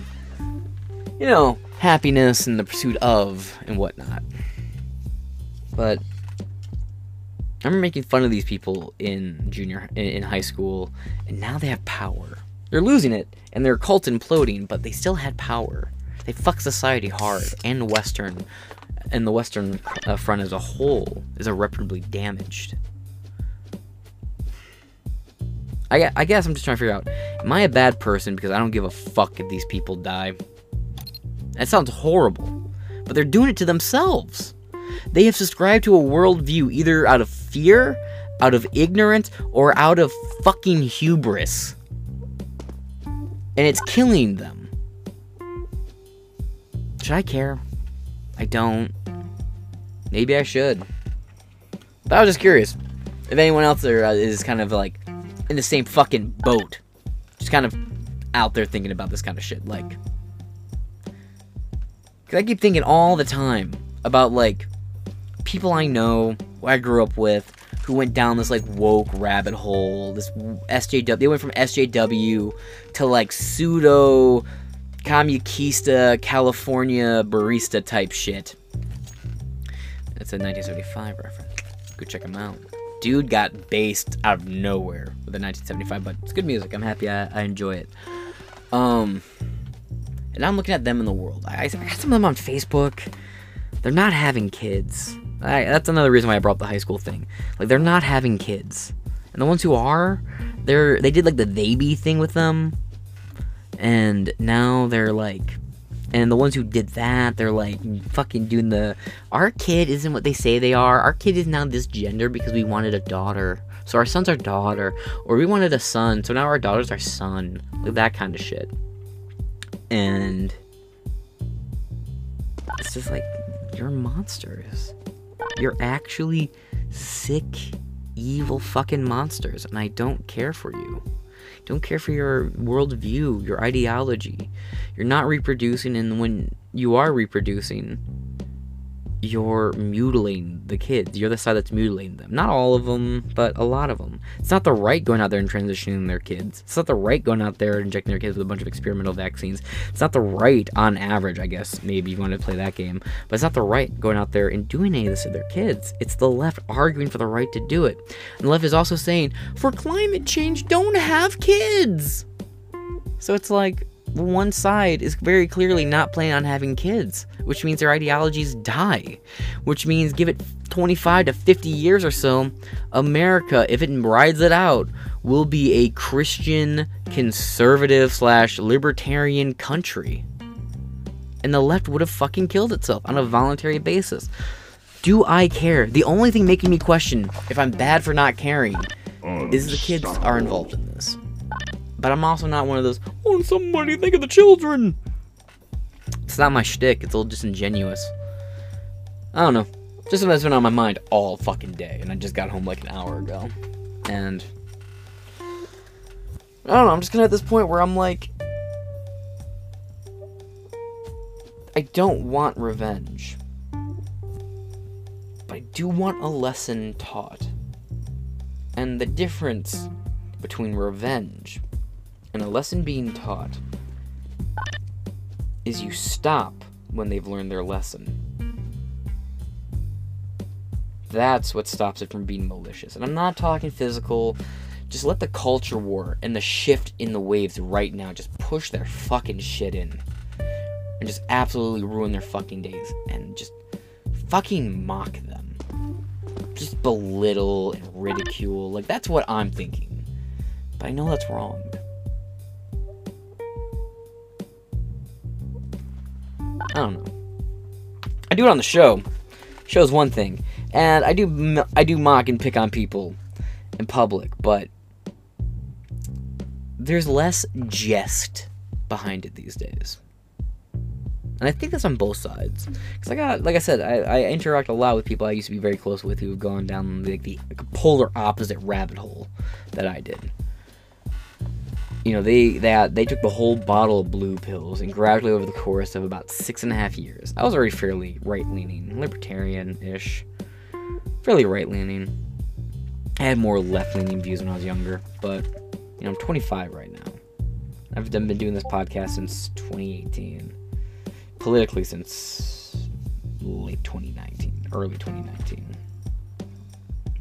you know happiness and the pursuit of and whatnot. But i'm making fun of these people in junior in high school and now they have power. They're losing it and their cult imploding but they still had power they fuck society hard and western and the western uh, front as a whole is irreparably damaged I, I guess I'm just trying to figure out, am I a bad person because I don't give a fuck if these people die? That sounds horrible, but they're doing it to themselves. They have subscribed to a worldview either out of fear, out of ignorance, or out of fucking hubris. And it's killing them. Should I care? I don't. Maybe I should. But I was just curious if anyone else there uh, is kind of like in the same fucking boat. Just kind of out there thinking about this kind of shit. Like, cause I keep thinking all the time about like people I know, who I grew up with, who went down this like woke rabbit hole. This SJW, they went from SJW to like pseudo Communista California barista type shit. That's a 1975 reference. Go check them out dude got based out of nowhere with the 1975, but it's good music. I'm happy. I, I enjoy it. Um, and I'm looking at them in the world. I, I got some of them on Facebook. They're not having kids. I, that's another reason why I brought up the high school thing. Like they're not having kids, and the ones who are, they're they did like the they be thing with them, and now they're like and the ones who did that, they're like fucking doing the. Our kid isn't what they say they are. Our kid is now this gender because we wanted a daughter. So our son's our daughter. Or we wanted a son. So now our daughter's our son. Like that kind of shit. And. It's just like, you're monsters. You're actually sick, evil fucking monsters. And I don't care for you. Don't care for your worldview, your ideology. You're not reproducing, and when you are reproducing, you're mutilating the kids. You're the side that's mutilating them. Not all of them, but a lot of them. It's not the right going out there and transitioning their kids. It's not the right going out there and injecting their kids with a bunch of experimental vaccines. It's not the right, on average, I guess, maybe you want to play that game, but it's not the right going out there and doing any of this to their kids. It's the left arguing for the right to do it. And the left is also saying, for climate change, don't have kids. So it's like, one side is very clearly not planning on having kids which means their ideologies die, which means give it 25 to 50 years or so, America, if it rides it out, will be a Christian, conservative slash libertarian country. And the left would have fucking killed itself on a voluntary basis. Do I care? The only thing making me question if I'm bad for not caring is the kids are involved in this. But I'm also not one of those, oh, somebody think of the children. It's not my shtick. It's a little disingenuous. I don't know. Just something that's been on my mind all fucking day, and I just got home like an hour ago. And I don't know. I'm just kind of at this point where I'm like, I don't want revenge, but I do want a lesson taught. And the difference between revenge and a lesson being taught is you stop when they've learned their lesson. That's what stops it from being malicious. And I'm not talking physical. Just let the culture war and the shift in the waves right now just push their fucking shit in. And just absolutely ruin their fucking days. And just fucking mock them. Just belittle and ridicule. Like, that's what I'm thinking. But I know that's wrong. I don't know. I do it on the show. Show's one thing, and I do I do mock and pick on people in public, but there's less jest behind it these days. And I think that's on both sides. Because I got, like I said, I, I, interact a lot with people I used to be very close with who have gone down like the polar opposite rabbit hole that I did you know, they they uh, they took the whole bottle of blue pills, and gradually over the course of about six and a half years, I was already fairly right leaning, libertarian ish, fairly right leaning. I had more left leaning views when I was younger, but you know, I'm 25 right now. I've been doing this podcast since 2018, politically since late 2019, early 2019.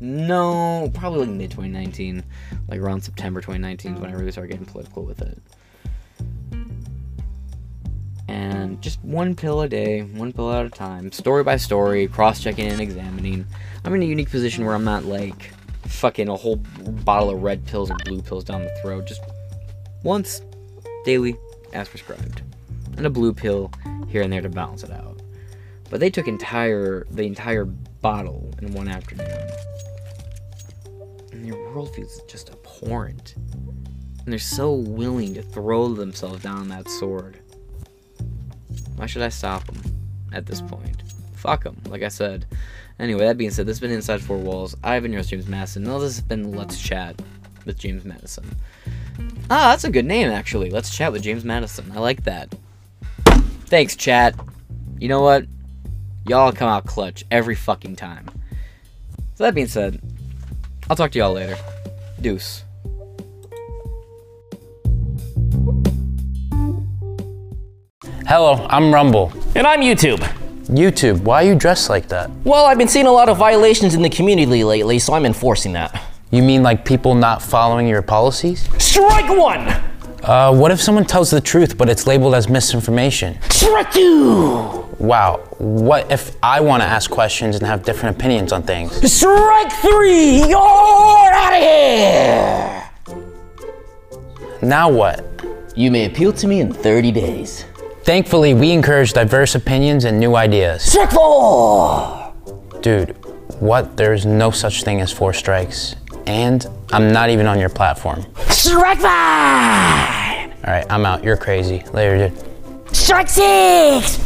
No, probably like mid 2019, like around September 2019 is when I oh. really started getting political with it. And just one pill a day, one pill at a time, story by story, cross checking and examining. I'm in a unique position where I'm not like fucking a whole bottle of red pills or blue pills down the throat. Just once daily, as prescribed, and a blue pill here and there to balance it out. But they took entire the entire bottle in one afternoon their worldview is just abhorrent. And they're so willing to throw themselves down that sword. Why should I stop them at this point? Fuck them, like I said. Anyway, that being said, this has been Inside Four Walls. I've been your host, James Madison. Now this has been Let's Chat with James Madison. Ah, that's a good name, actually. Let's Chat with James Madison. I like that. Thanks, chat. You know what? Y'all come out clutch every fucking time. So that being said, I'll talk to y'all later. Deuce. Hello, I'm Rumble. And I'm YouTube. YouTube, why are you dressed like that? Well, I've been seeing a lot of violations in the community lately, so I'm enforcing that. You mean like people not following your policies? Strike one! Uh, what if someone tells the truth but it's labeled as misinformation? Strike two! Wow, what if I want to ask questions and have different opinions on things? Strike three! You're out of here! Now what? You may appeal to me in 30 days. Thankfully, we encourage diverse opinions and new ideas. Strike four! Dude, what? There's no such thing as four strikes. And I'm not even on your platform. Strike five! Alright, I'm out. You're crazy. Later, dude. Strike six!